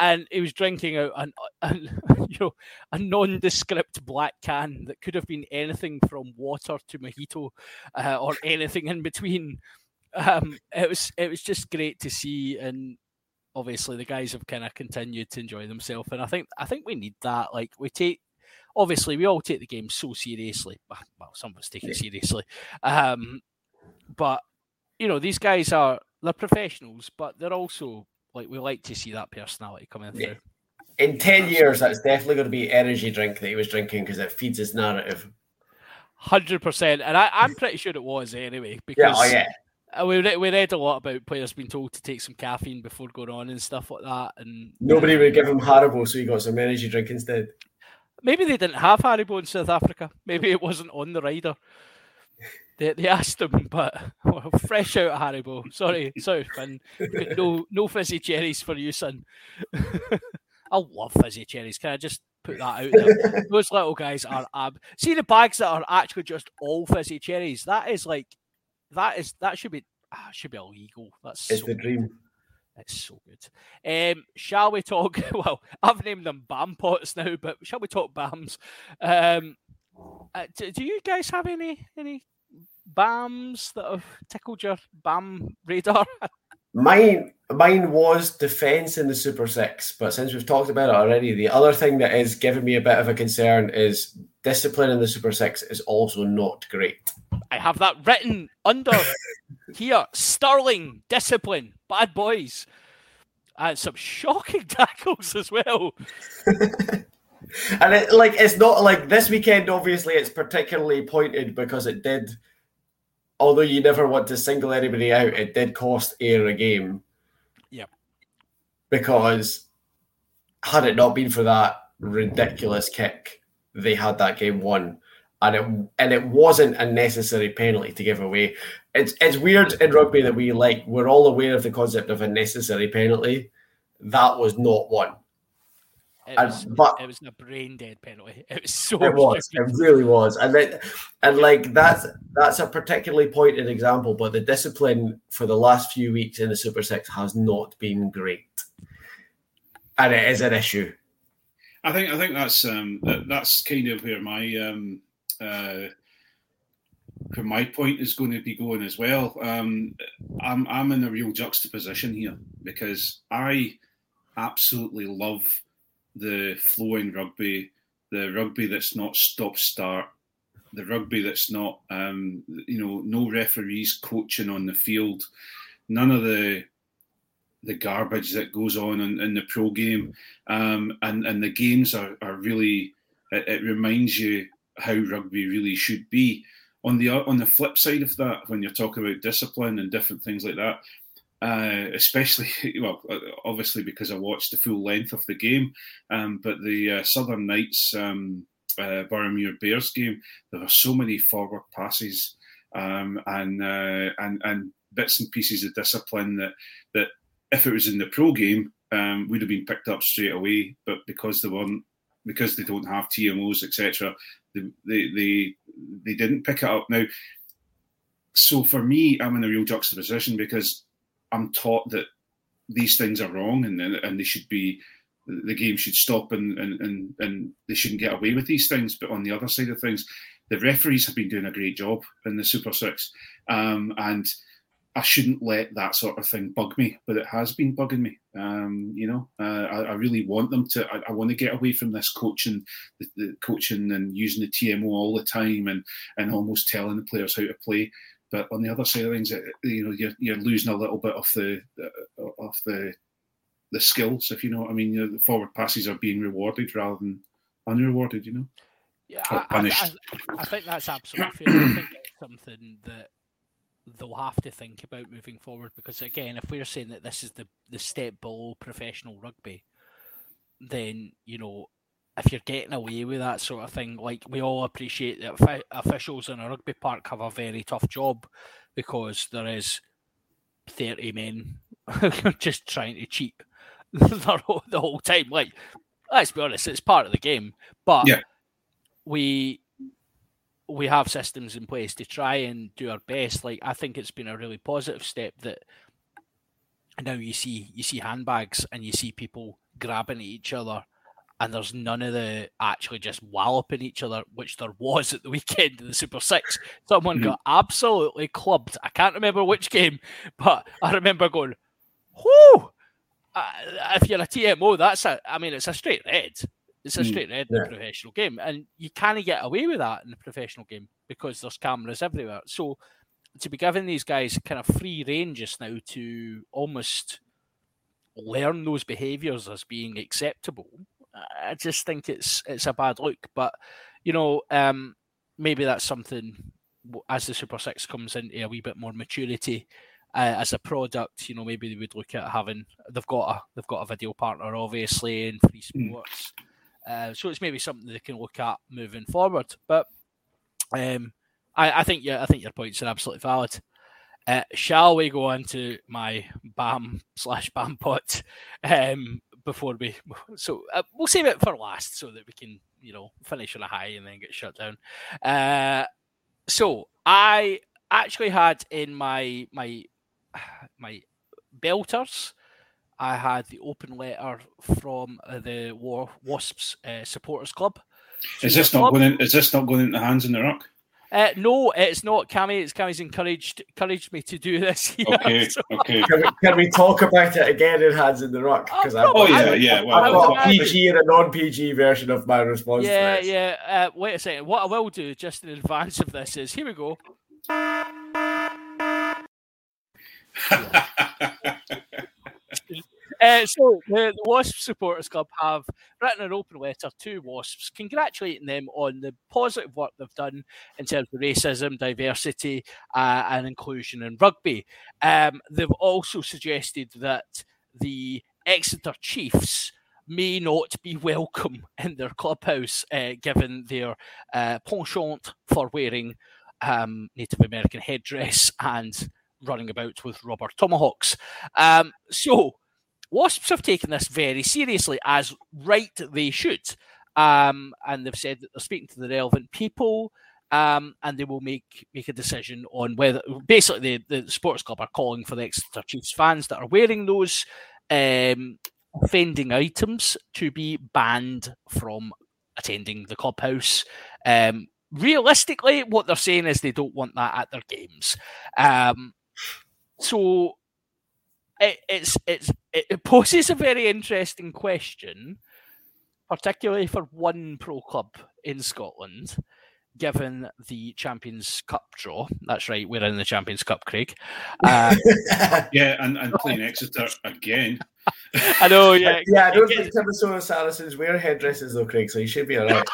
And he was drinking out an, an you know a nondescript black can that could have been anything from water to mojito uh, or anything in between. Um, it was it was just great to see. And obviously the guys have kind of continued to enjoy themselves. And i think i think we need that. Like we take obviously we all take the game so seriously well some of us take it seriously um, but you know these guys are they're professionals but they're also like we like to see that personality coming through Yeah. In 10 years, that's definitely going to be energy drink that he was drinking because it feeds his narrative. Hundred percent, and I, I'm pretty sure it was anyway Yeah, because oh, yeah. uh, we read, we read a lot about players being told to take some caffeine before going on and stuff like that. And Nobody would give him Haribo, so he got some energy drink instead. Maybe they didn't have Haribo in South Africa. Maybe it wasn't on the rider. They, they asked him, but well, fresh out of Haribo. Sorry, sorry, Finn. No, no fizzy cherries for you, son. I love fizzy cherries. Can I just put that out there? Those little guys are ab. See the bags that are actually just all fizzy cherries. That is like, that is that should be ah, should be illegal. That's It's so the dream. It's so good. Um, shall we talk? Well, I've named them Bam pots now, but shall we talk Bams? Um, uh, do, do you guys have any any Bams that have tickled your Bam radar? Mine, mine was defense in the Super Six, but since we've talked about it already, the other thing that is giving me a bit of a concern is discipline in the Super Six is also not great. I have that written under here. Stirling discipline, bad boys, and some shocking tackles as well. And it, like it's not like this weekend. Obviously, it's particularly pointed because it did. Although you never want to single anybody out, it did cost Ayr a game. Yep. Because had it not been for that ridiculous kick, they had that game won. And it and it wasn't a necessary penalty to give away. It's it's weird in rugby that we like we're all aware of the concept of a necessary penalty. That was not one. It And- was, but- it was a brain dead penalty. It was so It was. It really was. And then, and like that's that's a particularly pointed example, but the discipline for the last few weeks in the Super Six has not been great. And it is an issue. I think I think that's um, that, that's kind of where my um, uh, where my point is going to be going as well. Um, I'm I'm in a real juxtaposition here because I absolutely love the flowing rugby, the rugby that's not stop start, the rugby that's not um, you know no referees coaching on the field, none of the the garbage that goes on in, in the pro game, um, and and the games are, are really it, it reminds you how rugby really should be. On the on the flip side of that, when you're talking about discipline and different things like that, uh, especially well, obviously because I watched the full length of the game, um, but the uh, Southern Knights um, uh, Bears game, there were so many forward passes um, and uh, and and bits and pieces of discipline that that if it was in the pro game um, would have been picked up straight away, but because they weren't, because they don't have TMOs, etc., they, they they they didn't pick it up. Now, so for me, I'm in a real juxtaposition because I'm taught that these things are wrong and and they should be the game should stop and and and, and they shouldn't get away with these things. But on the other side of things, the referees have been doing a great job in the Super Six, um, and I shouldn't let that sort of thing bug me, but it has been bugging me. Um, you know, uh, I, I really want them to. I, I want to get away from this coaching, the, the coaching and using the TMO all the time, and and almost telling the players how to play. But on the other side of things, you know, you're, you're losing a little bit of the uh, of the the skills, if you know what I mean. You know, the forward passes are being rewarded rather than unrewarded. You know. Yeah, I, I. I, I think that's absolutely fair. I think it's something that they'll have to think about moving forward because again, if we're saying that this is the the step below professional rugby, then you know if you're getting away with that sort of thing, like we all appreciate that officials in a rugby park have a very tough job because there is thirty men just trying to cheat the whole, the whole time. Like, let's be honest, it's part of the game, but Yeah. we we have systems in place to try and do our best. Like, I think it's been a really positive step that now you see you see handbags and you see people grabbing at each other and there's none of the actually just walloping each other, which there was at the weekend in the Super Six. Someone Mhm. got absolutely clubbed. I can't remember which game, but I remember going, "Whoo!" Uh, if you're a TMO, that's a. I mean, it's a straight red. It's a Mm, straight red in yeah. a professional game, and you can't get away with that in a professional game because there's cameras everywhere. So to be giving these guys kind of free range just now to almost learn those behaviours as being acceptable, I just think it's it's a bad look. But you know, um, maybe that's something as the Super Six comes into a wee bit more maturity uh, as a product. You know, maybe they would look at having they've got a they've got a video partner obviously in free Mm. sports. Uh, so it's maybe something they can look at moving forward. But um, I, I think yeah, I think your points are absolutely valid. Uh, shall we go on to my BAM slash BAM pot um, before we? So uh, we'll save it for last so that we can, you know, finish on a high and then get shut down. Uh, so I actually had in my my my belters. I had the open letter from uh, the War Wasps uh, supporters club. Is this not going? In, is this not going into hands in the rock? Uh, no, it's not Cammy. It's Cammy's encouraged encouraged me to do this. here. Okay, So- okay. Can we, can we talk about it again in Hands in the Rock? Because I've, Oh yeah, yeah. Well, I've got a PG and a non-PG version of my response yeah, to yeah. Uh, wait a second. What I will do just in advance of this is here we go. Uh, so the, the Wasps supporters club have written an open letter to Wasps, congratulating them on the positive work they've done in terms of racism, diversity, uh, and inclusion in rugby. Um, they've also suggested that the Exeter Chiefs may not be welcome in their clubhouse, uh, given their uh, penchant for wearing um, Native American headdress and running about with rubber tomahawks. Um, so, Wasps have taken this very seriously, as right they should. Um, and they've said that they're speaking to the relevant people. Um, and they will make make a decision on whether basically the, the sports club are calling for the Exeter Chiefs fans that are wearing those um, offending items to be banned from attending the clubhouse. Um, realistically, what they're saying is they don't want that at their games. Um, so it, it's it's it it poses a very interesting question, particularly for one pro club in Scotland, given the Champions Cup draw. That's right, we're in the Champions Cup, Craig. Uh, yeah, and, and playing Exeter again. I know, yeah, yeah, I don't it think Minnesota Saracens wear headdresses though, Craig, so you should be all right.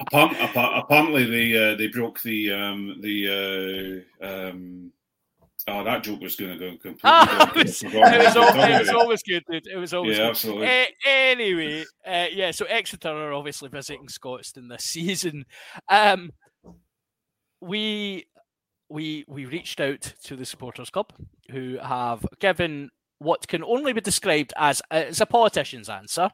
Apparently, apparently they uh, they broke the um, the uh, um, oh that joke was going to go completely. Ah, it was, it was, what al- we were talking it was always good, dude. It was always Yeah, good. absolutely. Eh, anyway, uh, yeah, so Exeter are obviously visiting Scotstoun this season. Um, we we we reached out to the supporters club, who have given what can only be described as as a politician's answer,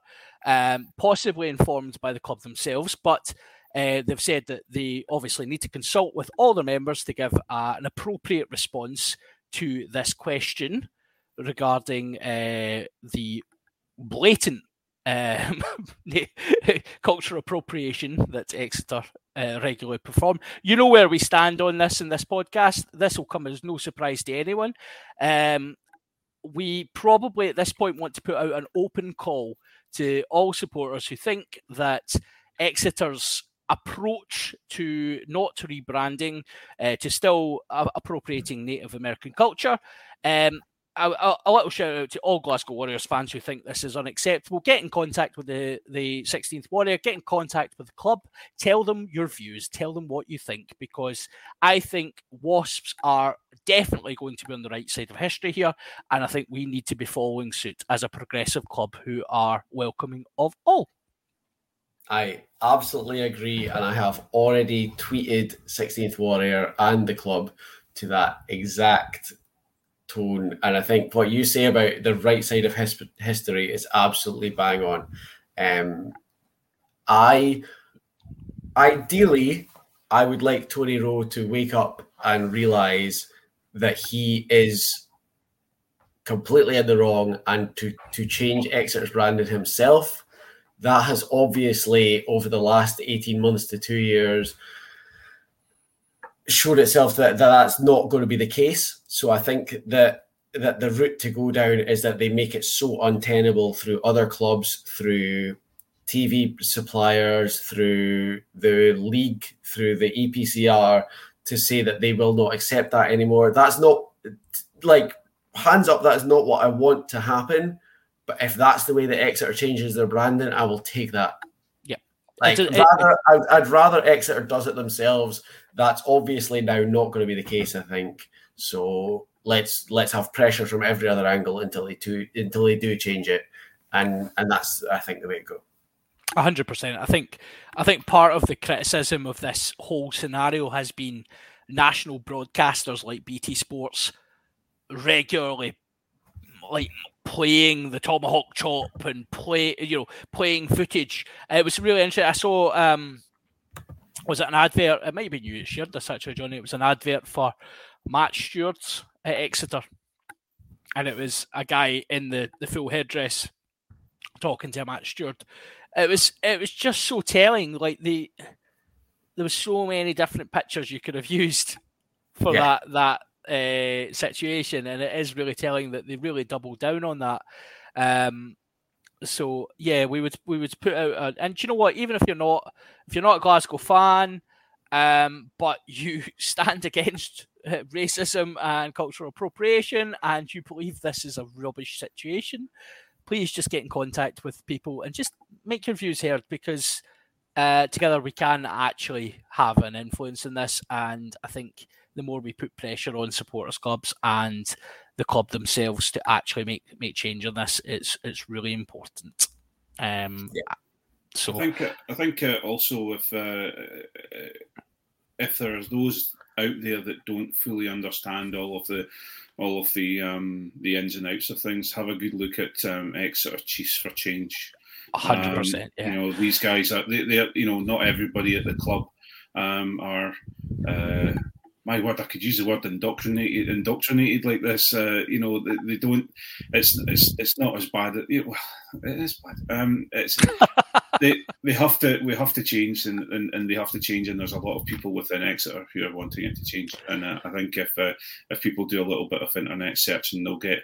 um, possibly informed by the club themselves, but. Uh, they've said that they obviously need to consult with all their members to give uh, an appropriate response to this question regarding uh, the blatant um, cultural appropriation that Exeter uh, regularly perform. You know where we stand on this in this podcast. This will come as no surprise to anyone. Um, we probably at this point want to put out an open call to all supporters who think that Exeter's approach to not rebranding, uh, to still uh, appropriating Native American culture. Um, a, a, a little shout out to all Glasgow Warriors fans who think this is unacceptable. Get in contact with the, the 16th Warrior, get in contact with the club, tell them your views, tell them what you think, because I think Wasps are definitely going to be on the right side of history here, and I think we need to be following suit as a progressive club who are welcoming of all. I absolutely agree, and I have already tweeted 16th Warrior and the club to that exact tone. And I think what you say about the right side of his- history is absolutely bang on. Um, I ideally, I would like Tony Rowe to wake up and realize that he is completely in the wrong and to to change Exeter's branding himself that has obviously over the last 18 months to two years showed itself that, that that's not going to be the case. So i think that that the route to go down is that they make it so untenable through other clubs through tv suppliers through the league through the epcr to say that they will not accept that anymore. That's not like hands up that is not what i want to happen but if that's the way that Exeter changes their branding, I will take that. Yeah. Like, a- it- rather, I'd, I'd rather Exeter does it themselves. That's obviously now not going to be the case, I think. So let's let's have pressure from every other angle until they do until they do change it. and and that's I think the way to go. A hundred percent. I think I think part of the criticism of this whole scenario has been national broadcasters like BT Sports regularly like playing the tomahawk chop and play you know playing footage. It was really interesting. I saw um was it an advert? It might have been you that shared this actually, Johnny. It was an advert for match stewards at Exeter. And it was a guy in the, the full headdress talking to a match steward. It was it was just so telling. Like the there was so many different pictures you could have used for Yeah. that that uh, situation, and it is really telling that they really doubled down on that. Um, so yeah, we would we would put out, a, and you know what? Even if you're not if you're not a Glasgow fan, um, but you stand against racism and cultural appropriation, and you believe this is a rubbish situation, please just get in contact with people and just make your views heard because uh, together we can actually have an influence in this. And I think the more we put pressure on supporters clubs and the club themselves to actually make make change on this, it's it's really important. Um, So I think uh, I think uh, also if uh, uh, if there's those out there that don't fully understand all of the all of the um, the ins and outs of things, have a good look at um, Exeter Chiefs for Change. a hundred Um, percent, yeah. You know these guys are they, they are, you know not everybody at the club um, are. Uh, my word, I could use the word indoctrinated, indoctrinated like this. Uh, you know, they, they don't. It's it's it's not as bad. It, well, it is bad. Um, it's they they have to we have to change and, and, and they have to change and there's a lot of people within Exeter who are wanting it to change and uh, I think if uh, if people do a little bit of internet searching they'll get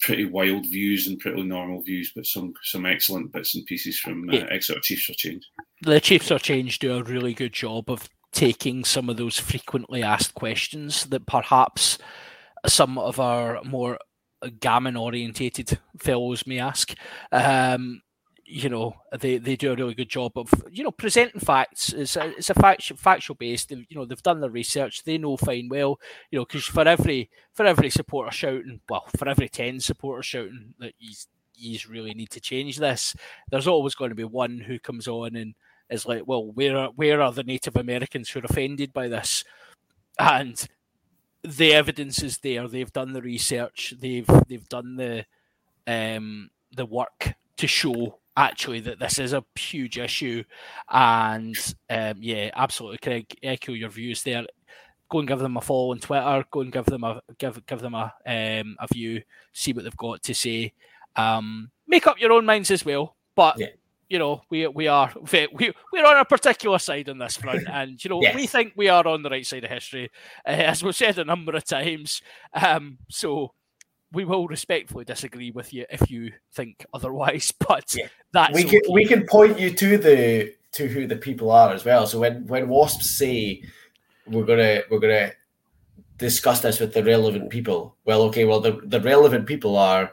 pretty wild views and pretty normal views but some some excellent bits and pieces from uh, Yeah. Exeter Chiefs for change. the Chiefs are change do a really good job of taking some of those frequently asked questions that perhaps some of our more gammon orientated fellows may ask. Um, you know, they, they do a really good job of you know presenting facts. It's a, it's a factual factual based. They've, you know, they've done their research. They know fine well. You know, because for every for every supporter shouting, well, for every ten supporters shouting that he's he's really need to change this, there's always going to be one who comes on and is like, well, where are where are the Native Americans who are offended by this? And the evidence is there. They've done the research. They've they've done the um, the work to show actually that this is a huge issue. And um, yeah, absolutely, Craig, echo your views there. Go and give them a follow on Twitter. Go and give them a give give them a um, a view. See what they've got to say. Um, make up your own minds as well. But Yeah. You know, we we are we we're on a particular side on this front, and you know, Yes. we think we are on the right side of history, uh, as we've said a number of times. Um, so we will respectfully disagree with you if you think otherwise, but Yeah. that's we can okay. we can point you to the to who the people are as well. So when when wasps say we're gonna we're gonna discuss this with the relevant people, well, okay, well the the relevant people are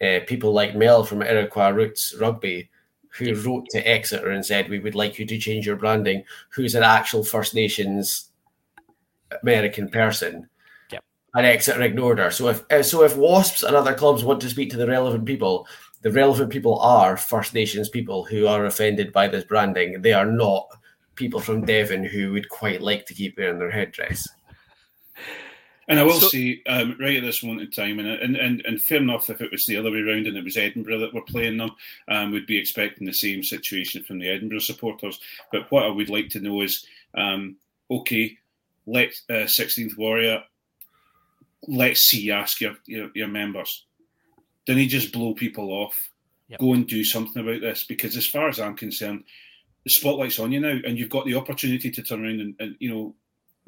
uh, people like Mel from Iroquois Roots Rugby. Who wrote to Exeter and said we would like you to change your branding? Who's an actual First Nations American person? Yep. And Exeter ignored her. So if uh, so, if Wasps and other clubs want to speak to the relevant people, the relevant people are First Nations people who are offended by this branding. They are not people from Devon who would quite like to keep wearing their headdress. And I will So- say, um, right at this moment in time, and, and and and fair enough, if it was the other way around and it was Edinburgh that were playing them, um, we'd be expecting the same situation from the Edinburgh supporters. But what I would like to know is, um, okay, let uh, 16th Warrior, let's see, ask your, your your members, didn't he just blow people off? Yep. Go and do something about this because, as far as I'm concerned, the spotlight's on you now, and you've got the opportunity to turn around and, and you know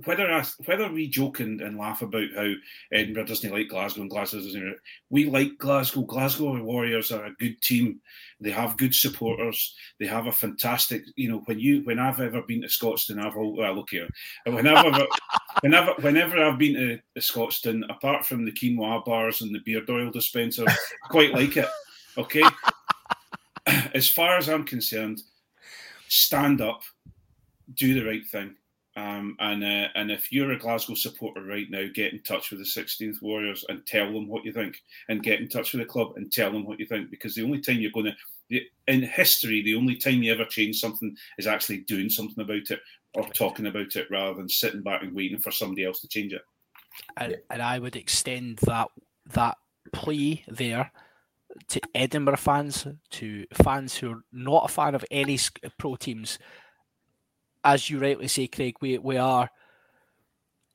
whether I, whether we joke and, and laugh about how Edinburgh doesn't like Glasgow and Glasgow doesn't, we like Glasgow. Glasgow Warriors are a good team. They have good supporters. They have a fantastic, you know, when you when I've ever been to Scotstoun, I've al- well look here. Whenever whenever whenever I've been to, to Scotstoun, apart from the quinoa bars and the beard oil dispenser, I quite like it. Okay. As far as I'm concerned, stand up, do the right thing Um, and uh, and if you're a Glasgow supporter right now, get in touch with the 16th Warriors and tell them what you think, and get in touch with the club and tell them what you think. Because the only time you're going to, in history, the only time you ever change something is actually doing something about it or talking about it rather than sitting back and waiting for somebody else to change it. and, and I would extend that that plea there to Edinburgh fans, to fans who are not a fan of any pro teams. As you rightly say, Craig, we we are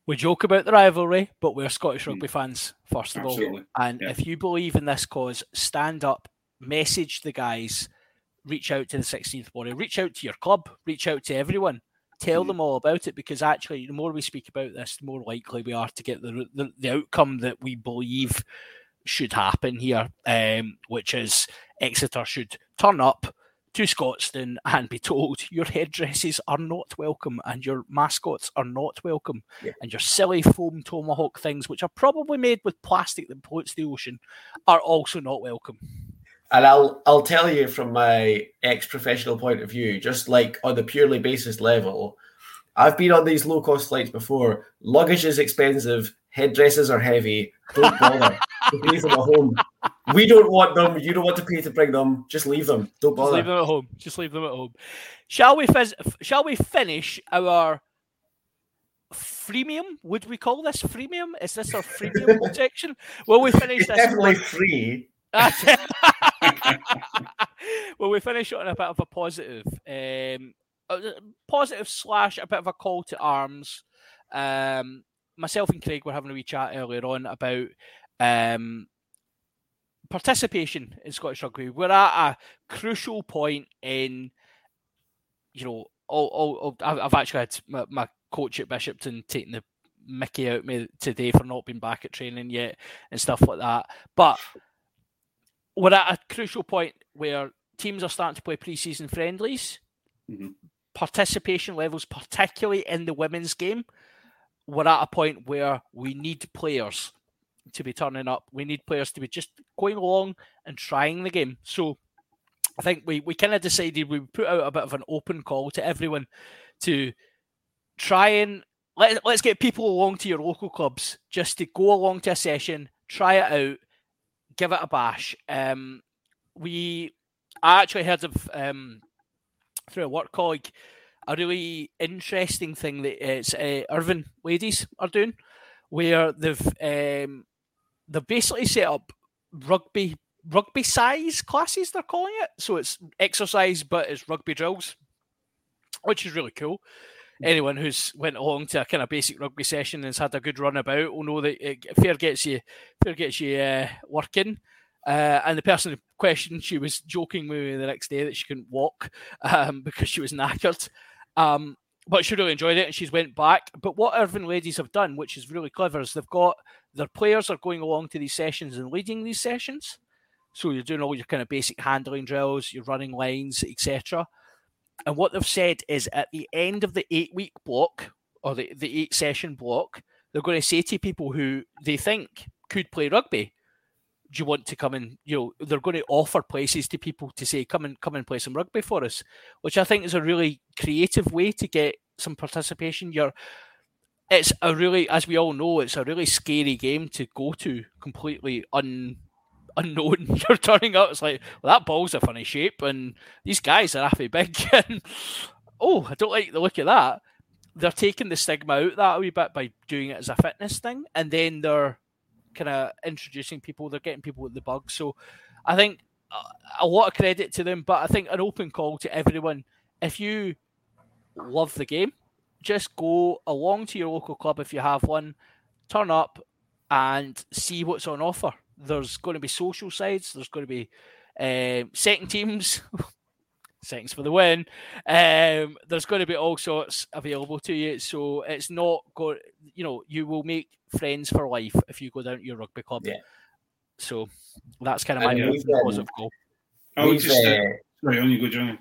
we joke about the rivalry, but we're Scottish rugby fans first of all. And Yeah. if you believe in this cause, stand up, message the guys, reach out to the 16th Warrior, reach out to your club, reach out to everyone, tell Mhm. them all about it because actually, the more we speak about this, the more likely we are to get the the, the outcome that we believe should happen here, um, which is Exeter should turn up to Scotstoun and be told your headdresses are not welcome and your mascots are not welcome Yeah. and your silly foam tomahawk things, which are probably made with plastic that pollutes the ocean, are also not welcome. And I'll I'll tell you from my ex-professional point of view, just like on the purely basis level, I've been on these low-cost flights before. Luggage is expensive, headdresses are heavy. Don't bother. Leave them at home. We don't want them. You don't want to pay to bring them. Just leave them. Don't bother. Just leave them at home. Just leave them at home. Shall we? Fizz- f- shall we finish our freemium? Would we call this freemium? Is this our freemium section? Will we finish It's this? definitely free. well, we finish on a bit of a positive, um, a positive slash a bit of a call to arms. Um, myself and Craig were having a wee chat earlier on about um, participation in Scottish rugby. We're at a crucial point in, you know, all, all, all I've actually had my, my coach at Bishopton taking the Mickey out me today for not being back at training yet and stuff like that. But we're at a crucial point where teams are starting to play pre-season friendlies. Mhm. Participation levels, particularly in the women's game, we're at a point where we need players to be turning up. We need players to be just going along and trying the game. So I think we, we kind of decided we put out a bit of an open call to everyone to try and let, let's get people along to your local clubs just to go along to a session, try it out, give it a bash. Um, we, I actually heard of um, through a work colleague a really interesting thing that it's uh, Irvine ladies are doing, where they've um, they've basically set up rugby rugby size classes. They're calling it, so it's exercise, but it's rugby drills, which is really cool anyone who's went along to a kind of basic rugby session and has had a good run about will know that it, fair gets you fair gets you uh, working. Uh, and the person in question, she was joking with me the next day that she couldn't walk um, because she was knackered. Um, but she really enjoyed it and she's went back. But what Irvine ladies have done, which is really clever, is they've got their players are going along to these sessions and leading these sessions. So you're doing all your kind of basic handling drills, your running lines, etc. And what they've said is at the end of the eight week block or the, the eight session block, they're going to say to people who they think could play rugby, do you want to come and you know they're going to offer places to people to say come and come and play some rugby for us, which I think is a really creative way to get some participation. You're it's a really, as we all know, it's a really scary game to go to completely un unknown. You're turning up, it's like, well, that ball's a funny shape, and these guys are awfully big. And oh, I don't like the look of that. They're taking the stigma out that a wee bit by doing it as a fitness thing, and then they're kind of introducing people. They're getting people with the bug. So I think a lot of credit to them, but I think an open call to everyone. If you love the game, just go along to your local club if you have one, turn up and see what's on offer. There's going to be social sides. There's going to be um, second teams. Seconds for the win. Um, there's going to be all sorts available to you, so it's not going. You know, you will make friends for life if you go down to your rugby club. Yeah. So that's kind of my And we've, open um, positive goal. I would just, uh, uh, sorry, on you go, Johnny.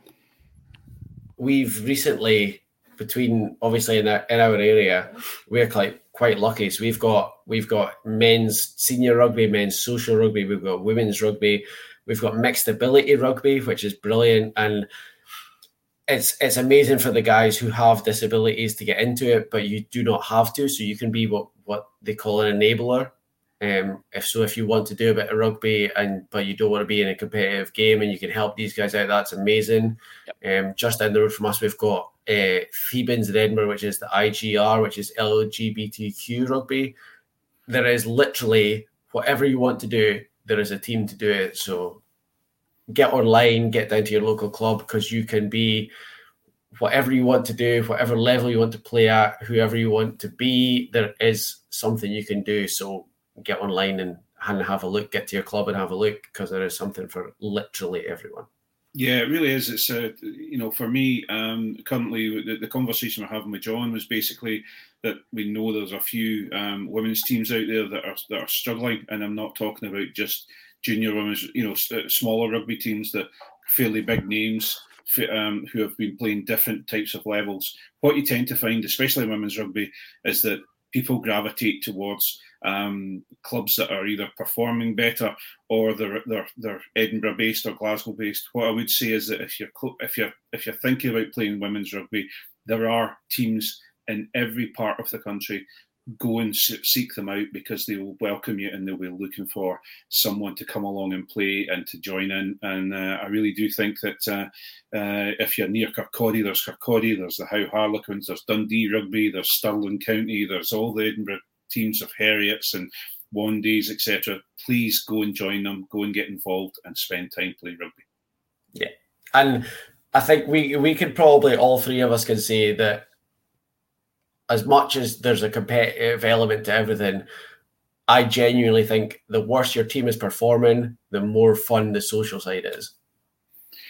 we've recently between obviously in our, in our area we're quite quite lucky so we've got we've got men's senior rugby men's social rugby we've got women's rugby we've got mixed ability rugby which is brilliant and it's it's amazing for the guys who have disabilities to get into it, but you do not have to. So you can be what what they call an enabler. Um, if so, if you want to do a bit of rugby and but you don't want to be in a competitive game and you can help these guys out, that's amazing. Um, just down the road from us, we've got uh, Thebans in Edinburgh, which is the IGR, which is LGBTQ rugby. There is literally whatever you want to do, there is a team to do it. So get online, get down to your local club because you can be whatever you want to do, whatever level you want to play at, whoever you want to be. There is something you can do. So get online and, and have a look, get to your club and have a look because there is something for literally everyone. Yeah, it really is. It's uh, you know, for me, um, currently the, the conversation we're having with John was basically that we know there's a few um, women's teams out there that are that are struggling, and I'm not talking about just junior women's, you know, uh, smaller rugby teams that fairly big names um, who have been playing different types of levels. What you tend to find, especially in women's rugby, is that people gravitate towards um, clubs that are either performing better or they're they're, they're Edinburgh based or Glasgow based. What I would say is that if you're if you're if you're thinking about playing women's rugby, there are teams in every part of the country. Go and seek them out because they will welcome you and they'll be looking for someone to come along and play and to join in. And uh, I really do think that uh, uh, if you're near Kirkcaldy, there's Kirkcaldy, there's the Howe Harlequins, there's Dundee Rugby, there's Stirling County, there's all the Edinburgh teams of Heriot's and Wandays, etc. Please go and join them, go and get involved and spend time playing rugby. Yeah. And I think we we could probably all three of us can say that as much as there's a competitive element to everything, I genuinely think the worse your team is performing, the more fun the social side is.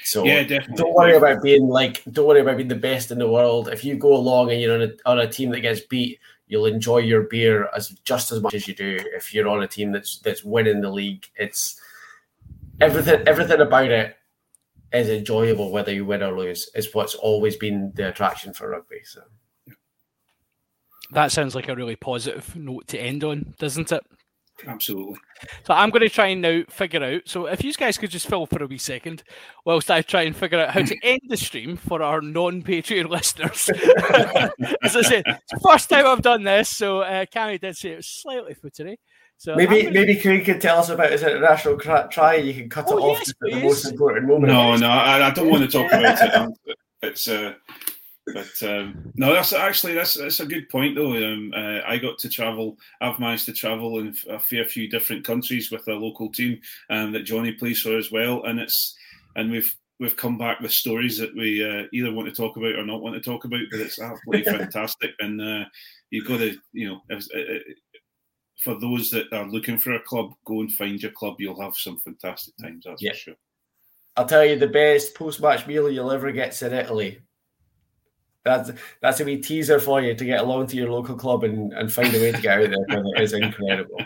So Yeah, definitely. don't worry about being like don't worry about being the best in the world. If you go along and you're on a, on a team that gets beat, you'll enjoy your beer as just as much as you do if you're on a team that's that's winning the league. It's everything everything about it is enjoyable whether you win or lose. Is what's always been the attraction for rugby. So That sounds like a really positive note to end on, doesn't it? Absolutely. So I'm going to try and now figure out. So if you guys could just fill for a wee second, whilst I try and figure out how to end the stream for our non-Patreon listeners. As I said, it's the first time I've done this, so uh, Cammy did say it was slightly footery. So maybe gonna- maybe Craig could tell us about his international cra- try. You can cut Oh, it off yes, at the most important moment. No, no, I, I don't want to talk about it. It's uh, but um, no, that's actually that's that's a good point though. Um, uh, I got to travel. I've managed to travel in a fair few different countries with a local team um, that Johnny plays for as well, and it's and we've we've come back with stories that we uh, either want to talk about or not want to talk about. But it's absolutely fantastic, and uh, you've got to you know. If, uh, for those that are looking for a club, go and find your club. You'll have some fantastic times, that's Yeah. for sure. I'll tell you the best post-match meal you'll ever get in Italy. That's that's a wee teaser for you to get along to your local club and, and find a way to get out there because it is incredible.